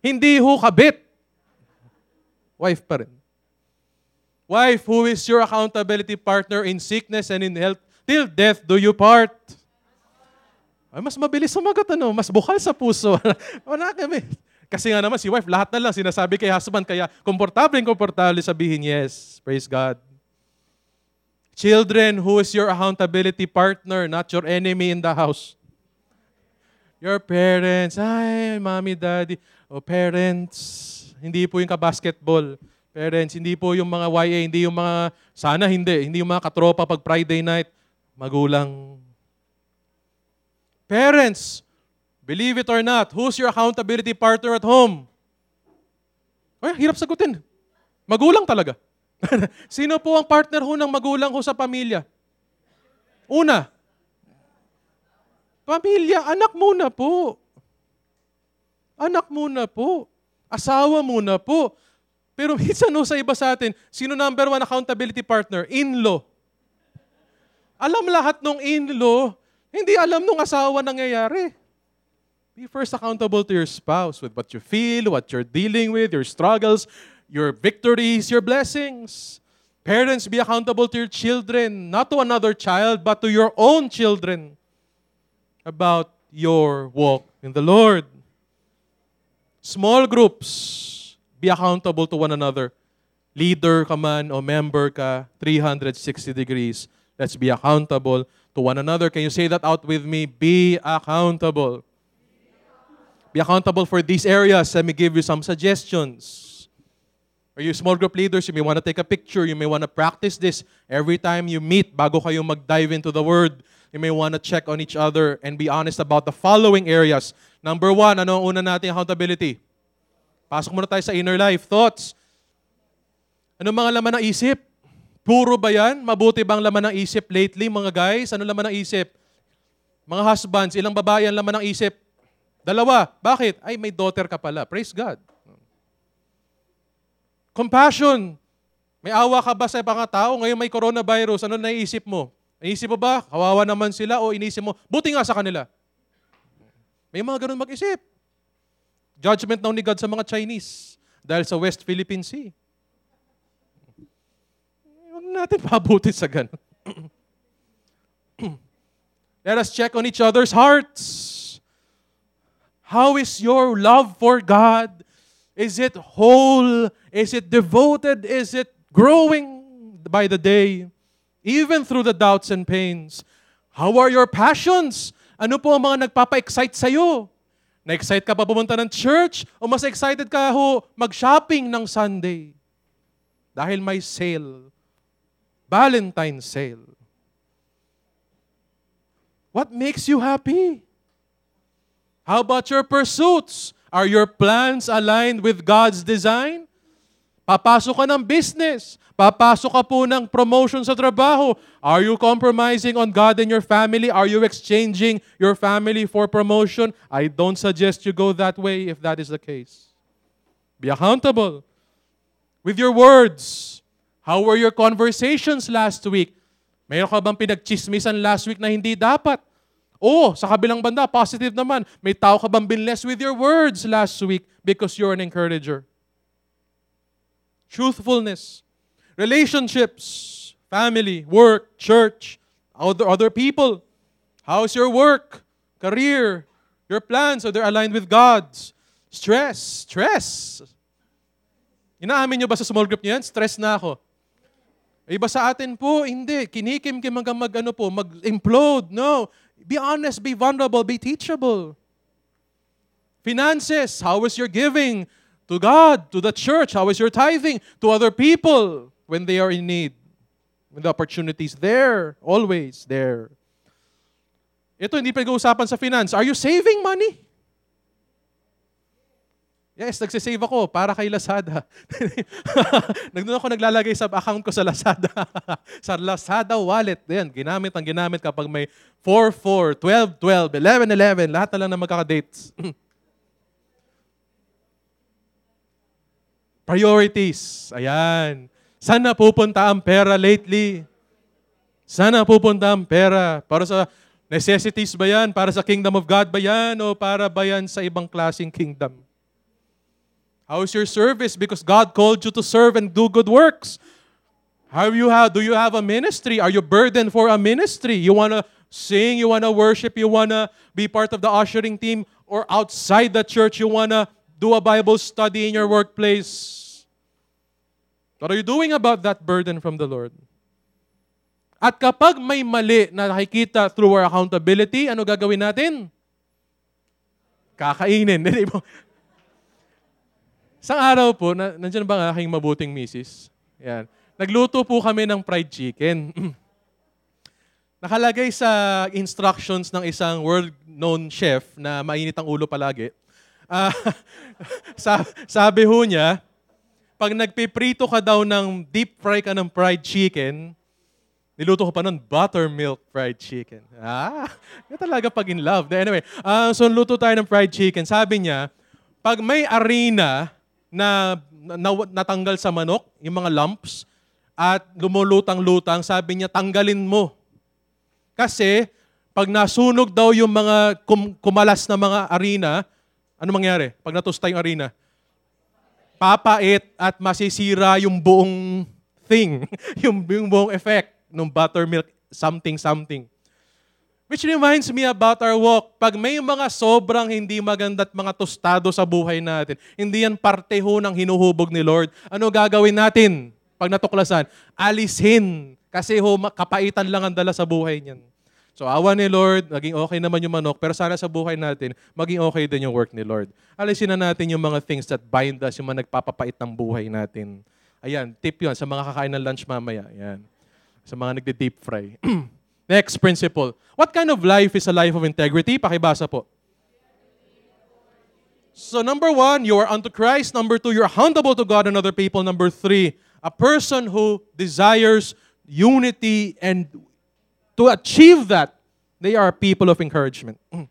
Hindi ho kabit. Wife pa rin. Wife, who is your accountability partner in sickness and in health, till death do you part. Ay, mas mabilis sumagot, ano? Mas bukal sa puso. Wala kami. Kasi nga naman, si wife, lahat na lang sinasabi kay husband, kaya komportable komportable sabihin, yes, praise God. Children, who is your accountability partner, not your enemy in the house? Your parents. Ay, mommy, daddy. O parents, hindi po yung ka-basketball. Parents, hindi po yung mga YA, hindi yung mga, sana hindi, hindi yung mga katropa pag Friday night. Magulang. Parents, believe it or not, who's your accountability partner at home? Ay, hirap sagutin. Magulang talaga. Sino po ang partner ho ng magulang ko sa pamilya? Una, pamilya, anak muna po. Anak muna po. Asawa muna po. Pero minsan no, sa iba sa atin, sino number one accountability partner? In-law. Alam lahat ng in-law, hindi alam nung asawa nangyayari. Be first accountable to your spouse with what you feel, what you're dealing with, your struggles, your victories, your blessings. Parents, be accountable to your children, not to another child, but to your own children about your walk in the Lord. Small groups, be accountable to one another. Leader ka man o member ka, 360 degrees. Let's be accountable to one another. Can you say that out with me? Be accountable. Be accountable for these areas. Let me give you some suggestions. Are you small group leaders? You may want to take a picture. You may want to practice this every time you meet bago kayo mag-dive into the Word. You may want to check on each other and be honest about the following areas. Number one, ano ang una nating accountability? Pasok muna tayo sa inner life. Thoughts. Ano mga laman ng isip? Puro ba yan? Mabuti bang laman ng isip lately, mga guys? Ano laman ng isip? Mga husbands, ilang babae ang laman ng isip? Dalawa. Bakit? Ay, may daughter ka pala. Praise God. Compassion. May awa ka ba sa mga tao? Ngayon may coronavirus. Ano naiisip mo? Naisip mo ba, kawawa naman sila o inisip mo, buti nga sa kanila? May mga ganun mag-isip. Judgment daw ni God sa mga Chinese dahil sa West Philippine Sea. Huwag natin pabuti sa ganun. Let us check on each other's hearts. How is your love for God? Is it whole? Is it devoted? Is it growing by the day? Even through the doubts and pains. How are your passions? Ano po ang mga nagpapa-excite sa'yo? Na-excite ka pa pumunta ng church? O mas excited ka ho mag-shopping ng Sunday? Dahil may sale. Valentine's sale. What makes you happy? How about your pursuits? Are your plans aligned with God's design? Papasok ka ng business. Papasok ka po ng promotion sa trabaho. Are you compromising on God and your family? Are you exchanging your family for promotion? I don't suggest you go that way if that is the case. Be accountable with your words. How were your conversations last week? Mayroon ka bang pinagchismisan last week na hindi dapat? Oh, sa kabilang banda, positive naman. May tao ka bang binless with your words last week because you're an encourager? Truthfulness. Relationships, family, work, church, other, other people. How's your work, career, your plans? Are they aligned with God's? Stress, stress. Inaamin nyo ba sa small group niyo yan? Stress na ako. Iba sa atin po, hindi. Kinikim-kim hanggang mag, ano po, mag-implode. No. Be honest, be vulnerable, be teachable. Finances, how is your giving to God, to the church? How is your tithing to other people? when they are in need. When the opportunity is there, always there. Ito, hindi pag-uusapan sa finance. Are you saving money? Yes, nagsisave ako para kay Lazada. Nagdoon ako naglalagay sa account ko sa Lazada. sa Lazada wallet. Yan, ginamit ang ginamit kapag may 4, 4, 12, 12, 11, 11. Lahat na lang na magkaka-dates. Priorities. Ayan. Saan na pupunta ang pera lately? Saan na pupunta ang pera? Para sa necessities ba yan? Para sa kingdom of God ba yan? O para ba yan sa ibang klaseng kingdom? How is your service? Because God called you to serve and do good works. How you have, do you have a ministry? Are you burdened for a ministry? You want to sing, you want to worship, you want to be part of the ushering team, or outside the church, you want to do a Bible study in your workplace? What are you doing about that burden from the Lord? At kapag may mali na nakikita through our accountability, ano gagawin natin? Kakainin. Isang araw po, na, nandiyan ba ang aking mabuting misis? Yan. Nagluto po kami ng fried chicken. Nakalagay sa instructions ng isang world-known chef na mainit ang ulo palagi. Uh, sabi ho niya, pag nagpiprito ka daw ng deep fry ka ng fried chicken, niluto ko pa nun buttermilk fried chicken. Ah, yun talaga pag in love. Anyway, uh, so luto tayo ng fried chicken. Sabi niya, pag may arena na, na natanggal sa manok, yung mga lumps, at lumulutang-lutang, sabi niya, tanggalin mo. Kasi, pag nasunog daw yung mga kum- kumalas na mga arena, ano mangyari? Pag natusta yung arena, papait at masisira yung buong thing, yung, yung buong effect ng buttermilk something something. Which reminds me about our walk. Pag may mga sobrang hindi maganda at mga tostado sa buhay natin, hindi yan parte ho ng hinuhubog ni Lord. Ano gagawin natin pag natuklasan? Alisin Kasi ho, kapaitan lang ang dala sa buhay niyan. So awa ni Lord, naging okay naman yung manok, pero sana sa buhay natin, maging okay din yung work ni Lord. Alisin na natin yung mga things that bind us, yung mga nagpapapait ng buhay natin. Ayan, tip yun sa mga kakain ng lunch mamaya. Ayan. Sa mga nagde-deep fry. Next principle. What kind of life is a life of integrity? Pakibasa po. So number one, you are unto Christ. Number two, you're accountable to God and other people. Number three, a person who desires unity and to achieve that, they are people of encouragement. Mm.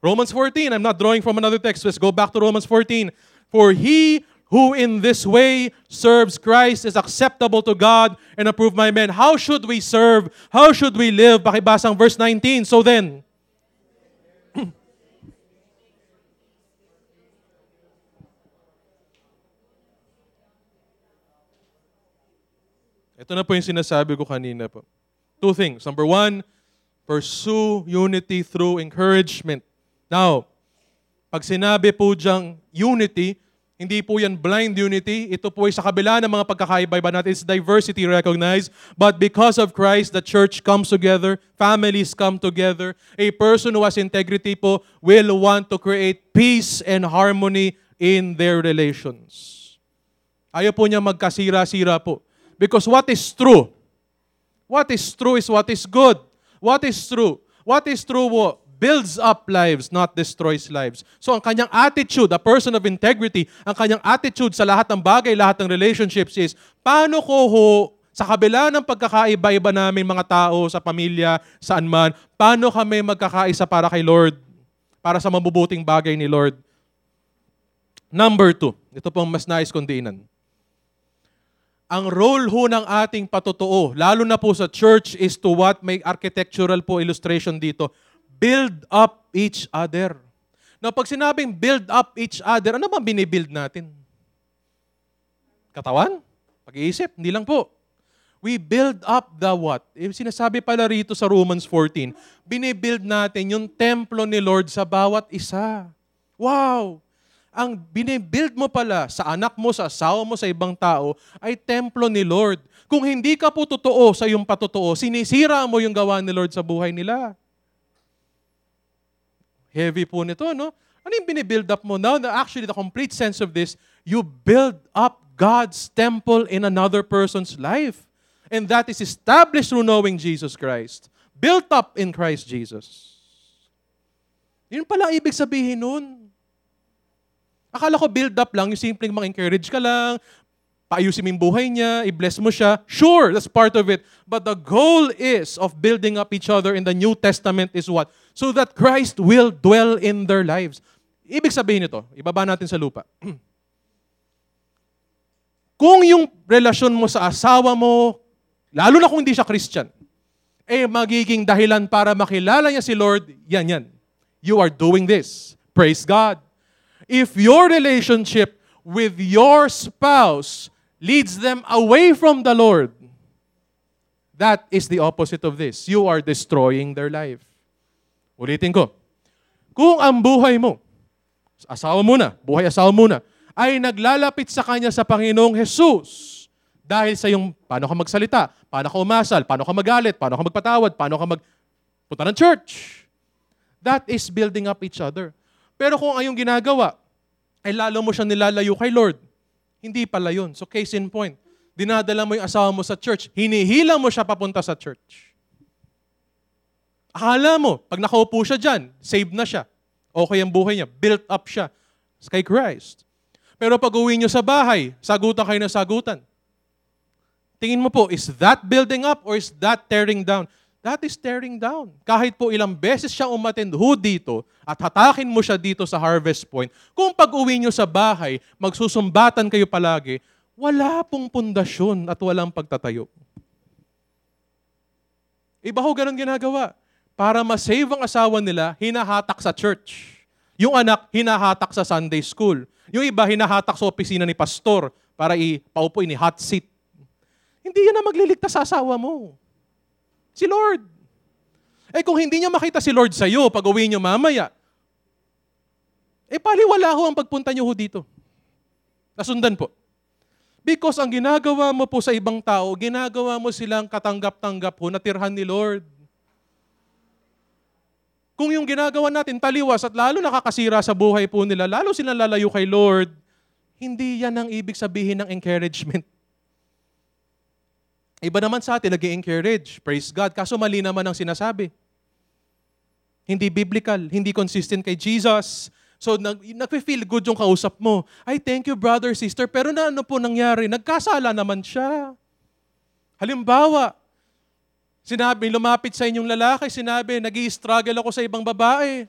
Romans 14, I'm not drawing from another text. Let's go back to Romans 14. For he who in this way serves Christ is acceptable to God and approved by men. How should we serve? How should we live? Pakibasang verse 19. So then, Ito na po yung sinasabi ko kanina po. Two things. Number one, pursue unity through encouragement. Now, pag sinabi po diyang unity, hindi po yan blind unity. Ito po ay sa kabila ng mga pagkakaiba-iba natin. It's diversity recognized. But because of Christ, the church comes together. Families come together. A person who has integrity po will want to create peace and harmony in their relations. Ayaw po niya magkasira-sira po. Because what is true? What is true is what is good. What is true? What is true builds up lives, not destroys lives. So ang kanyang attitude, a person of integrity, ang kanyang attitude sa lahat ng bagay, lahat ng relationships is, paano ko ho, sa kabila ng pagkakaiba-iba namin mga tao sa pamilya, saan man, paano kami magkakaisa para kay Lord? Para sa mabubuting bagay ni Lord. Number two, ito pong mas nais kong. Ang role ho ng ating patutuo, lalo na po sa church, is to what may architectural po illustration dito build up each other. Now, pag sinabing build up each other, ano bang binibuild natin? Katawan? Pag-iisip? Hindi lang po. We build up the what? Eh, sinasabi pala rito sa Romans 14, binibuild natin yung templo ni Lord sa bawat isa. Wow! Ang binibuild mo pala sa anak mo, sa asawa mo, sa ibang tao, ay templo ni Lord. Kung hindi ka po totoo sa iyong patotoo, sinisira mo yung gawa ni Lord sa buhay nila. Heavy po nito, no? Ano yung binibuild up mo now? Actually, the complete sense of this, you build up God's temple in another person's life. And that is established through knowing Jesus Christ. Built up in Christ Jesus. Yun pala ibig sabihin nun. Akala ko build up lang, yung simpleng mang-encourage ka lang, paayusin mo yung buhay niya, i-bless mo siya. Sure, that's part of it. But the goal is of building up each other in the New Testament is what? So that Christ will dwell in their lives. Ibig sabihin nito, ibaba natin sa lupa. kung yung relasyon mo sa asawa mo, lalo na kung hindi siya Christian, eh magiging dahilan para makilala niya si Lord, yan yan. You are doing this. Praise God. If your relationship with your spouse leads them away from the Lord, that is the opposite of this. You are destroying their life. Ulitin ko. Kung ang buhay mo, asawa mo na, buhay asawa mo na, ay naglalapit sa Kanya sa Panginoong Jesus dahil sa yung paano ka magsalita, paano ka umasal, paano ka magalit, paano ka magpatawad, paano ka magpunta ng church. That is building up each other. Pero kung ayong ginagawa, ay lalo mo siya nilalayo kay Lord, hindi pala yun. So case in point, dinadala mo yung asawa mo sa church, hinihila mo siya papunta sa church. Akala mo, pag nakaupo siya dyan, saved na siya. Okay ang buhay niya, built up siya kay Christ. Pero pag uwi niyo sa bahay, sagutan kayo ng sagutan. Tingin mo po, is that building up or is that tearing down? That is tearing down. Kahit po ilang beses siya umatend ho dito at hatakin mo siya dito sa harvest point, kung pag-uwi nyo sa bahay, magsusumbatan kayo palagi, wala pong pundasyon at walang pagtatayo. Iba ho ganun ginagawa. Para ma-save ang asawa nila, hinahatak sa church. Yung anak, hinahatak sa Sunday school. Yung iba, hinahatak sa opisina ni pastor para ipaupo ni hot seat. Hindi yan na magliligtas sa asawa mo. Si Lord. Eh kung hindi niya makita si Lord sa iyo pag uwi niyo mamaya, eh paliwala ho ang pagpunta niyo ho dito. Kasundan po. Because ang ginagawa mo po sa ibang tao, ginagawa mo silang katanggap-tanggap po na tirhan ni Lord. Kung yung ginagawa natin taliwas at lalo nakakasira sa buhay po nila, lalo silang lalayo kay Lord, hindi yan ang ibig sabihin ng encouragement. Iba naman sa atin, nag encourage Praise God. Kaso mali naman ang sinasabi. Hindi biblical, hindi consistent kay Jesus. So, nag, nag-feel good yung kausap mo. Ay, thank you, brother, sister. Pero na ano po nangyari? Nagkasala naman siya. Halimbawa, sinabi, lumapit sa inyong lalaki, sinabi, nag struggle ako sa ibang babae.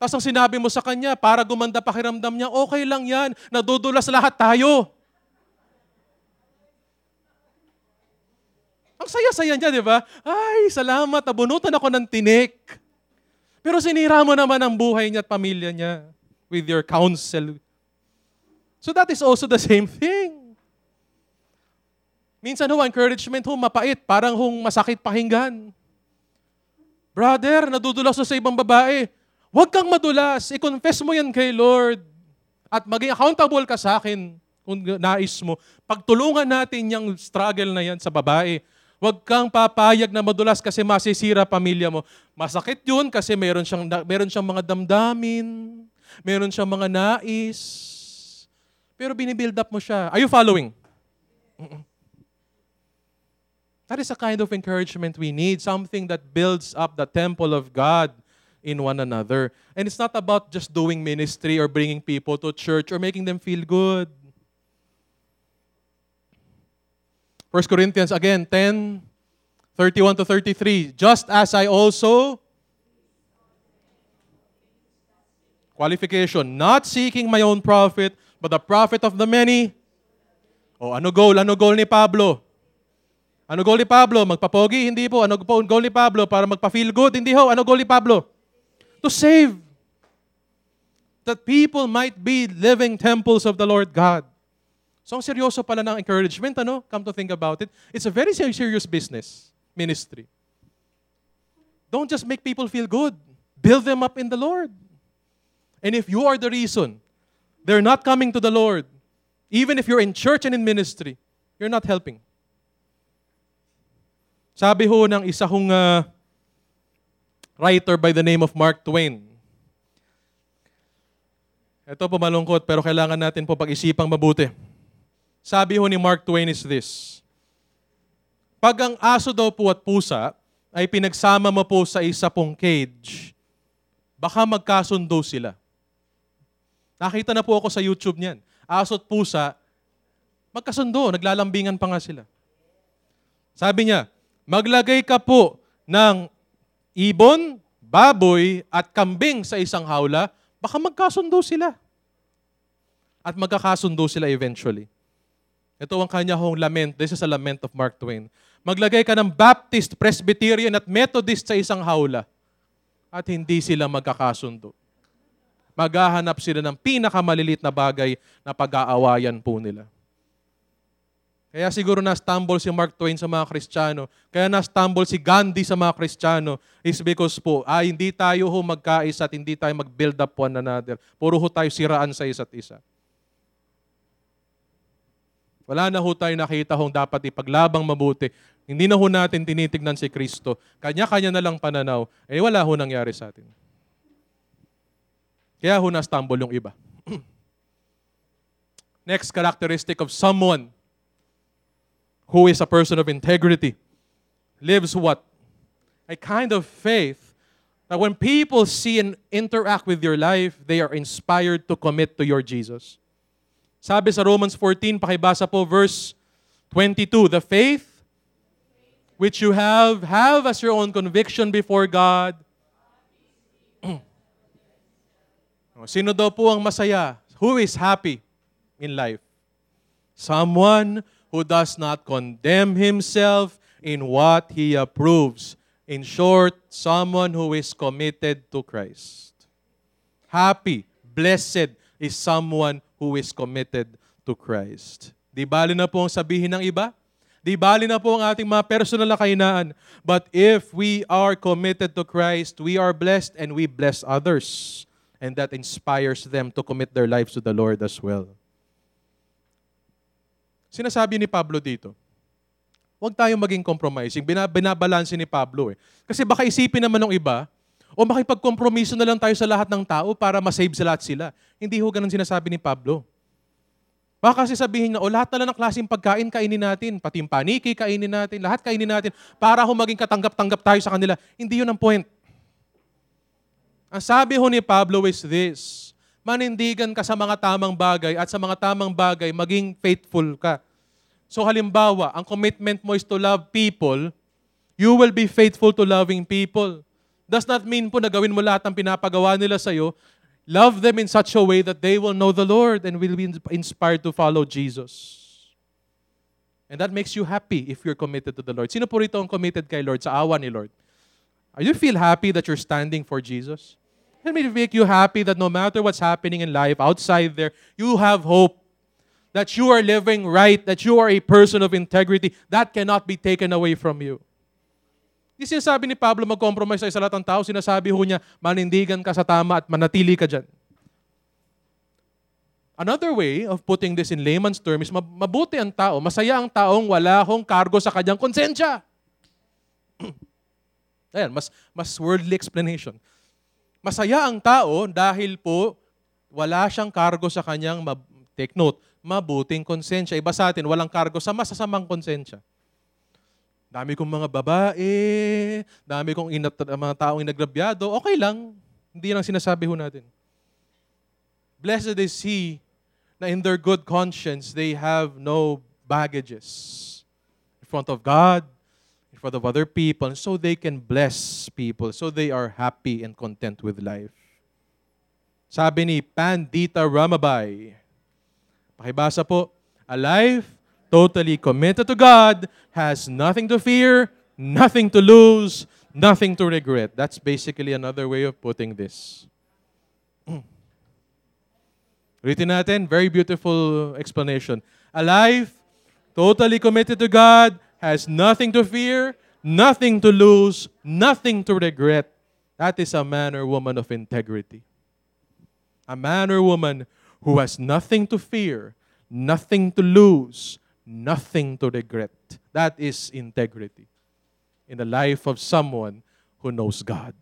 Tapos ang sinabi mo sa kanya, para gumanda pakiramdam niya, okay lang yan, nadudulas lahat tayo. Ang saya-saya niya, di ba? Ay, salamat, nabunutan ako ng tinik. Pero sinira mo naman ang buhay niya at pamilya niya with your counsel. So that is also the same thing. Minsan ho, encouragement ho, mapait, parang hong masakit pakinggan. Brother, nadudulas sa ibang babae. Huwag kang madulas. I-confess mo yan kay Lord. At maging accountable ka sa akin kung nais mo. Pagtulungan natin yung struggle na yan sa babae. Huwag kang papayag na madulas kasi masisira pamilya mo. Masakit yun kasi meron siyang, meron siyang mga damdamin, meron siyang mga nais. Pero binibuild up mo siya. Are you following? That is a kind of encouragement we need, something that builds up the temple of God in one another. And it's not about just doing ministry or bringing people to church or making them feel good. 1 Corinthians again, 10, 31 to 33. Just as I also, qualification, not seeking my own profit, but the profit of the many. O, oh, ano goal? Ano goal ni Pablo? Ano goal ni Pablo? Magpapogi? Hindi po. Ano goal ni Pablo? Para magpa-feel good? Hindi ho. Ano goal ni Pablo? To save. That people might be living temples of the Lord God. So ang seryoso pala ng encouragement, ano? Come to think about it. It's a very serious business, ministry. Don't just make people feel good. Build them up in the Lord. And if you are the reason they're not coming to the Lord, even if you're in church and in ministry, you're not helping. Sabi ho ng isa kong uh, writer by the name of Mark Twain, ito po malungkot pero kailangan natin po pag-isipang mabuti. Sabi ho ni Mark Twain is this, Pag ang aso daw po at pusa ay pinagsama mo po sa isa pong cage, baka magkasundo sila. Nakita na po ako sa YouTube niyan. Aso at pusa, magkasundo, naglalambingan pa nga sila. Sabi niya, maglagay ka po ng ibon, baboy, at kambing sa isang hawla, baka magkasundo sila. At magkakasundo sila eventually. Ito ang kanya hong lament. This is a lament of Mark Twain. Maglagay ka ng Baptist, Presbyterian at Methodist sa isang hawla at hindi sila magkakasundo. Maghahanap sila ng pinakamalilit na bagay na pag-aawayan po nila. Kaya siguro na-stumble si Mark Twain sa mga Kristiyano. Kaya na-stumble si Gandhi sa mga Kristiyano is because po, ah, hindi tayo ho magkaisa at hindi tayo mag-build up one another. Puro ho tayo siraan sa isa't isa. Wala na ho tayo nakita hong dapat ipaglabang mabuti. Hindi na ho natin tinitignan si Kristo. Kanya-kanya na lang pananaw. Eh wala ho nangyari sa atin. Kaya ho na-stumble yung iba. Next characteristic of someone who is a person of integrity lives what? A kind of faith that when people see and interact with your life, they are inspired to commit to your Jesus. Sabi sa Romans 14, pakibasa po verse 22, The faith which you have, have as your own conviction before God. Sino daw po ang masaya? Who is happy in life? Someone who does not condemn himself in what he approves. In short, someone who is committed to Christ. Happy, blessed is someone who is committed to Christ. Di bali na po ang sabihin ng iba? Di bali na po ang ating mga personal na kainaan. But if we are committed to Christ, we are blessed and we bless others. And that inspires them to commit their lives to the Lord as well. Sinasabi ni Pablo dito, huwag tayong maging compromising. Bina- Binabalanse ni Pablo eh. Kasi baka isipin naman ng iba, o makipagkompromiso na lang tayo sa lahat ng tao para masave sa lahat sila. Hindi ho ganun sinasabi ni Pablo. Baka kasi sabihin na, o lahat na lang ng klaseng pagkain kainin natin, pati yung paniki kainin natin, lahat kainin natin, para ho maging katanggap-tanggap tayo sa kanila. Hindi yun ang point. Ang sabi ho ni Pablo is this, manindigan ka sa mga tamang bagay at sa mga tamang bagay, maging faithful ka. So halimbawa, ang commitment mo is to love people, you will be faithful to loving people. Does not mean po na gawin mo lahat ng pinapagawa nila sa'yo. Love them in such a way that they will know the Lord and will be inspired to follow Jesus. And that makes you happy if you're committed to the Lord. Sino po rito ang committed kay Lord sa awa ni Lord? Are you feel happy that you're standing for Jesus? Let me make you happy that no matter what's happening in life outside there, you have hope. That you are living right, that you are a person of integrity. That cannot be taken away from you. Hindi sinasabi ni Pablo mag-compromise sa lahat ng tao. Sinasabi ho niya, manindigan ka sa tama at manatili ka dyan. Another way of putting this in layman's terms mabuti ang tao, masaya ang taong wala hong kargo sa kanyang konsensya. Ayan, mas, mas worldly explanation. Masaya ang tao dahil po wala siyang kargo sa kanyang, take note, mabuting konsensya. Iba sa atin, walang kargo sa masasamang konsensya. Dami kong mga babae, dami kong inat, mga taong inagrabyado, okay lang. Hindi lang sinasabi ho natin. Blessed is he na in their good conscience, they have no baggages in front of God, front of other people so they can bless people, so they are happy and content with life. Sabi ni Pandita Ramabai, pakibasa po, a life totally committed to God has nothing to fear, nothing to lose, nothing to regret. That's basically another way of putting this. Written natin, very beautiful explanation. A life totally committed to God has nothing to fear, nothing to lose, nothing to regret. That is a man or woman of integrity. A man or woman who has nothing to fear, nothing to lose, nothing to regret. That is integrity in the life of someone who knows God.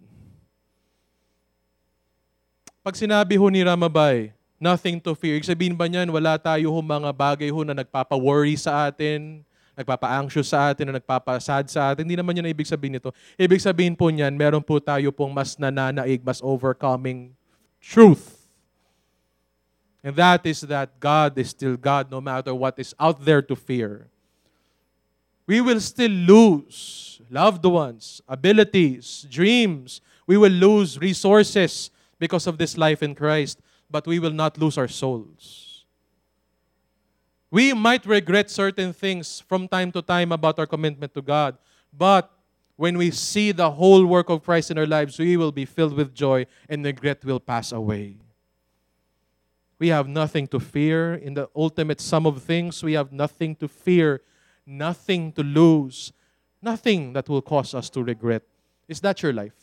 Pag sinabi ho ni Ramabay, nothing to fear, sabihin ba niyan, wala tayo ho mga bagay ho na nagpapa-worry sa atin, nagpapa-anxious sa atin, o nagpapasad sa atin. Hindi naman yun ang ibig sabihin nito. Ibig sabihin po niyan, meron po tayo pong mas nananaig, mas overcoming truth. And that is that God is still God no matter what is out there to fear. We will still lose loved ones, abilities, dreams. We will lose resources because of this life in Christ, but we will not lose our souls. We might regret certain things from time to time about our commitment to God, but when we see the whole work of Christ in our lives, we will be filled with joy and regret will pass away. We have nothing to fear. In the ultimate sum of things, we have nothing to fear, nothing to lose, nothing that will cause us to regret. Is that your life?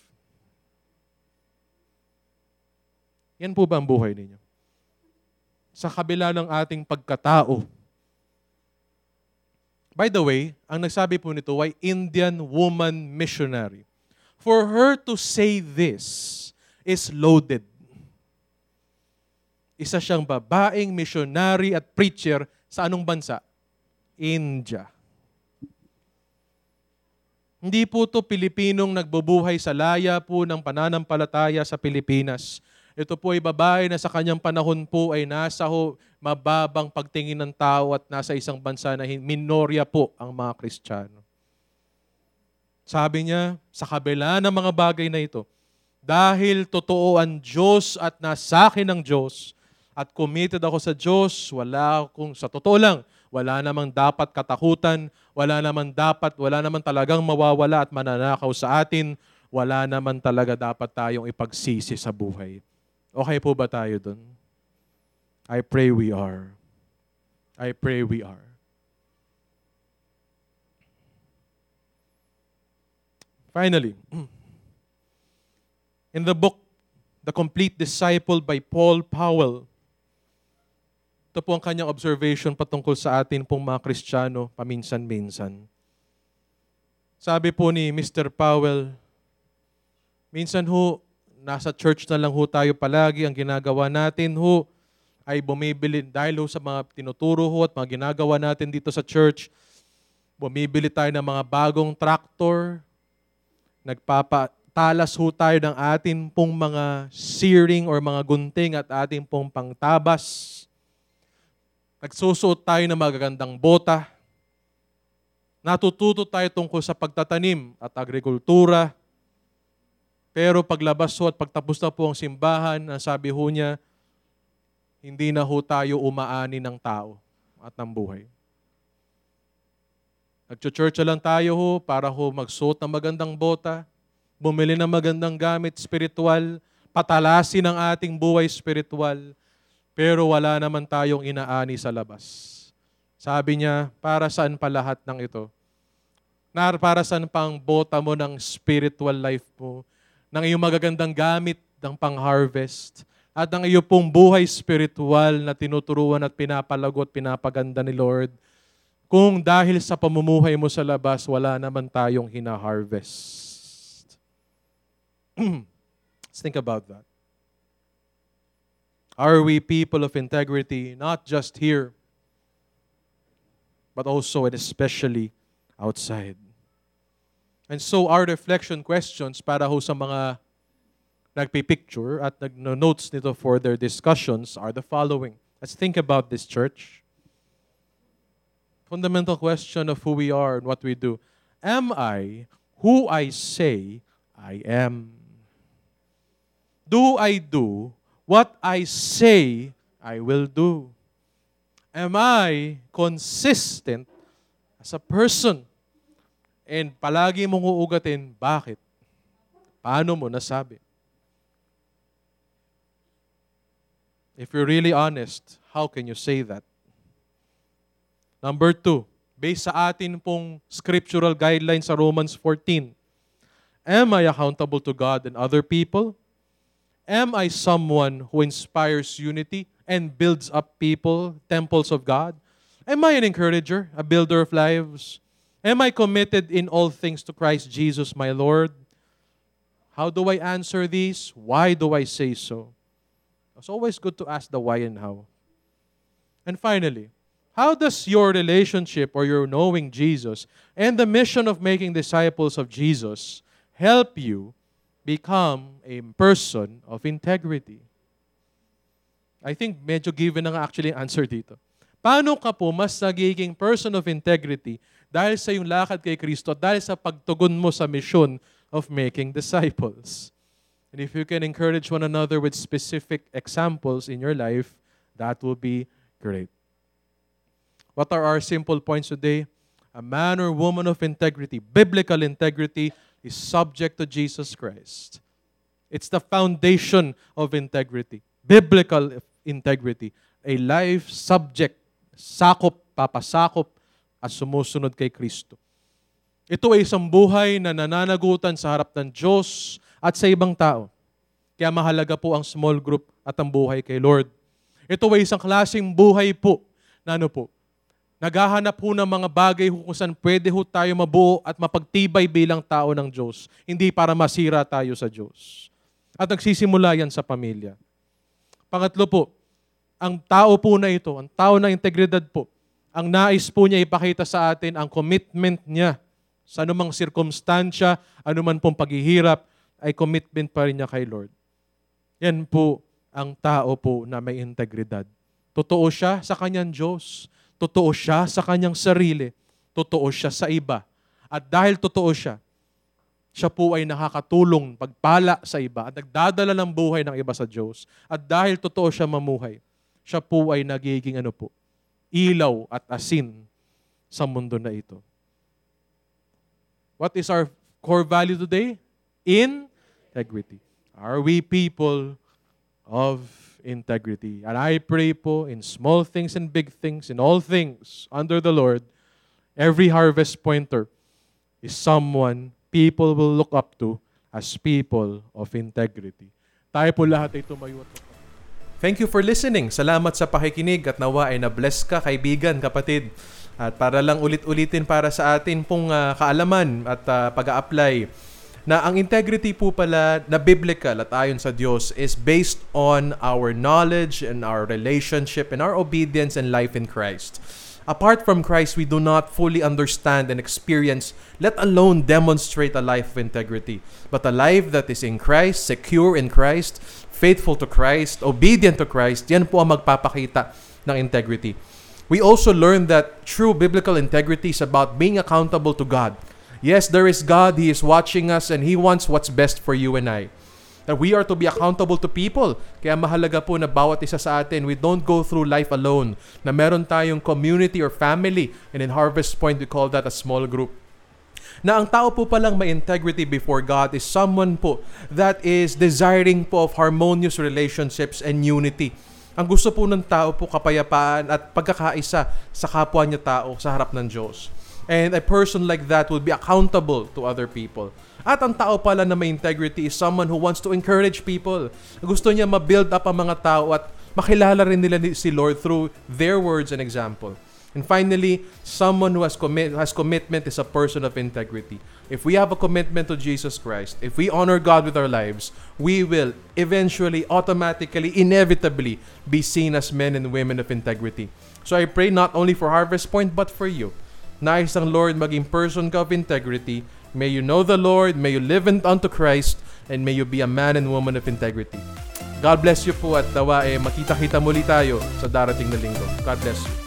Yan po ba ang buhay ninyo? Sa kabila ng ating pagkatao, By the way, ang nagsabi po nito ay Indian woman missionary. For her to say this is loaded. Isa siyang babaeng missionary at preacher sa anong bansa? India. Hindi po to Pilipinong nagbubuhay sa laya po ng pananampalataya sa Pilipinas. Ito po ay babae na sa kanyang panahon po ay nasa ho, mababang pagtingin ng tao at nasa isang bansa na minorya po ang mga Kristiyano. Sabi niya, sa kabila ng mga bagay na ito, dahil totoo ang Diyos at nasa akin ang Diyos, at committed ako sa Diyos, wala akong, sa totoo lang, wala namang dapat katakutan, wala namang dapat, wala namang talagang mawawala at mananakaw sa atin, wala naman talaga dapat tayong ipagsisi sa buhay. Okay po ba tayo dun? I pray we are. I pray we are. Finally, in the book, The Complete Disciple by Paul Powell, Ito po ang kanyang observation patungkol sa atin pong mga Kristiyano paminsan-minsan. Sabi po ni Mr. Powell, minsan ho, nasa church na lang ho tayo palagi. Ang ginagawa natin ho ay bumibili, dahil ho sa mga tinuturo ho at mga ginagawa natin dito sa church, bumibili tayo ng mga bagong tractor, nagpapatalas ho tayo ng atin pong mga searing or mga gunting at ating pong pangtabas. Nagsusuot tayo ng magagandang bota, Natututo tayo tungkol sa pagtatanim at agrikultura. Pero paglabas ho at pagtapos na po ang simbahan, ang sabi ho niya, hindi na ho tayo umaani ng tao at ng buhay. Nagcho-church lang tayo ho para ho magsuot ng magandang bota, bumili ng magandang gamit spiritual, patalasin ang ating buhay spiritual, pero wala naman tayong inaani sa labas. Sabi niya, para saan pa lahat ng ito? Nar para saan pang bota mo ng spiritual life mo, ng iyong magagandang gamit ng pang-harvest, at ng iyong pong buhay spiritual na tinuturuan at pinapalagot, pinapaganda ni Lord, kung dahil sa pamumuhay mo sa labas, wala naman tayong hina-harvest. Think about that. Are we people of integrity, not just here, but also and especially outside. And so our reflection questions para ho sa mga nagpipicture at nag-notes nito for their discussions are the following. Let's think about this church. Fundamental question of who we are and what we do. Am I who I say I am? Do I do what I say I will do? Am I consistent as a person? And palagi mong uugatin, bakit? Paano mo nasabi? If you're really honest, how can you say that? Number two, based sa atin pong scriptural guidelines sa Romans 14, Am I accountable to God and other people? Am I someone who inspires unity? and builds up people, temples of God? Am I an encourager, a builder of lives? Am I committed in all things to Christ Jesus, my Lord? How do I answer these? Why do I say so? It's always good to ask the why and how. And finally, how does your relationship or your knowing Jesus and the mission of making disciples of Jesus help you become a person of integrity? I think medyo given na nga actually ang answer dito. Paano ka po mas nagiging person of integrity dahil sa yung lakad kay Kristo at dahil sa pagtugon mo sa mission of making disciples? And if you can encourage one another with specific examples in your life, that will be great. What are our simple points today? A man or woman of integrity, biblical integrity, is subject to Jesus Christ. It's the foundation of integrity. Biblical integrity. A life subject, sakop, papasakop, at sumusunod kay Kristo. Ito ay isang buhay na nananagutan sa harap ng Diyos at sa ibang tao. Kaya mahalaga po ang small group at ang buhay kay Lord. Ito ay isang klaseng buhay po na ano po, naghahanap po ng mga bagay kung saan pwede ho tayo mabuo at mapagtibay bilang tao ng Diyos, hindi para masira tayo sa Diyos. At nagsisimula yan sa pamilya. Pangatlo po, ang tao po na ito, ang tao na integridad po, ang nais po niya ipakita sa atin ang commitment niya sa anumang sirkumstansya, anuman pong paghihirap, ay commitment pa rin niya kay Lord. Yan po ang tao po na may integridad. Totoo siya sa kanyang Diyos. Totoo siya sa kanyang sarili. Totoo siya sa iba. At dahil totoo siya, siya po ay nakakatulong pagpala sa iba at nagdadala ng buhay ng iba sa Diyos. At dahil totoo siya mamuhay, siya po ay nagiging ano po, ilaw at asin sa mundo na ito. What is our core value today? Integrity. Are we people of integrity? And I pray po in small things and big things, in all things under the Lord, every harvest pointer is someone people will look up to as people of integrity. Tayo po lahat ay tumayo at Thank you for listening. Salamat sa pakikinig at nawa ay na-bless ka, kaibigan, kapatid. At para lang ulit-ulitin para sa atin pong uh, kaalaman at uh, pag-a-apply na ang integrity po pala na biblical at ayon sa Diyos is based on our knowledge and our relationship and our obedience and life in Christ. Apart from Christ, we do not fully understand and experience, let alone demonstrate a life of integrity. But a life that is in Christ, secure in Christ, faithful to Christ, obedient to Christ, yan po ang magpapakita ng integrity. We also learn that true biblical integrity is about being accountable to God. Yes, there is God. He is watching us and He wants what's best for you and I. That we are to be accountable to people. Kaya mahalaga po na bawat isa sa atin, we don't go through life alone. Na meron tayong community or family. And in Harvest Point, we call that a small group na ang tao po palang may integrity before God is someone po that is desiring po of harmonious relationships and unity. Ang gusto po ng tao po kapayapaan at pagkakaisa sa kapwa niya tao sa harap ng Diyos. And a person like that will be accountable to other people. At ang tao pala na may integrity is someone who wants to encourage people. Gusto niya ma-build up ang mga tao at makilala rin nila si Lord through their words and example. And finally, someone who has, commit, has commitment is a person of integrity. If we have a commitment to Jesus Christ, if we honor God with our lives, we will eventually, automatically, inevitably be seen as men and women of integrity. So I pray not only for Harvest Point, but for you. Nais ang Lord maging person ka of integrity. May you know the Lord, may you live unto Christ, and may you be a man and woman of integrity. God bless you po at dawa eh makita-kita muli tayo sa darating na linggo. God bless you.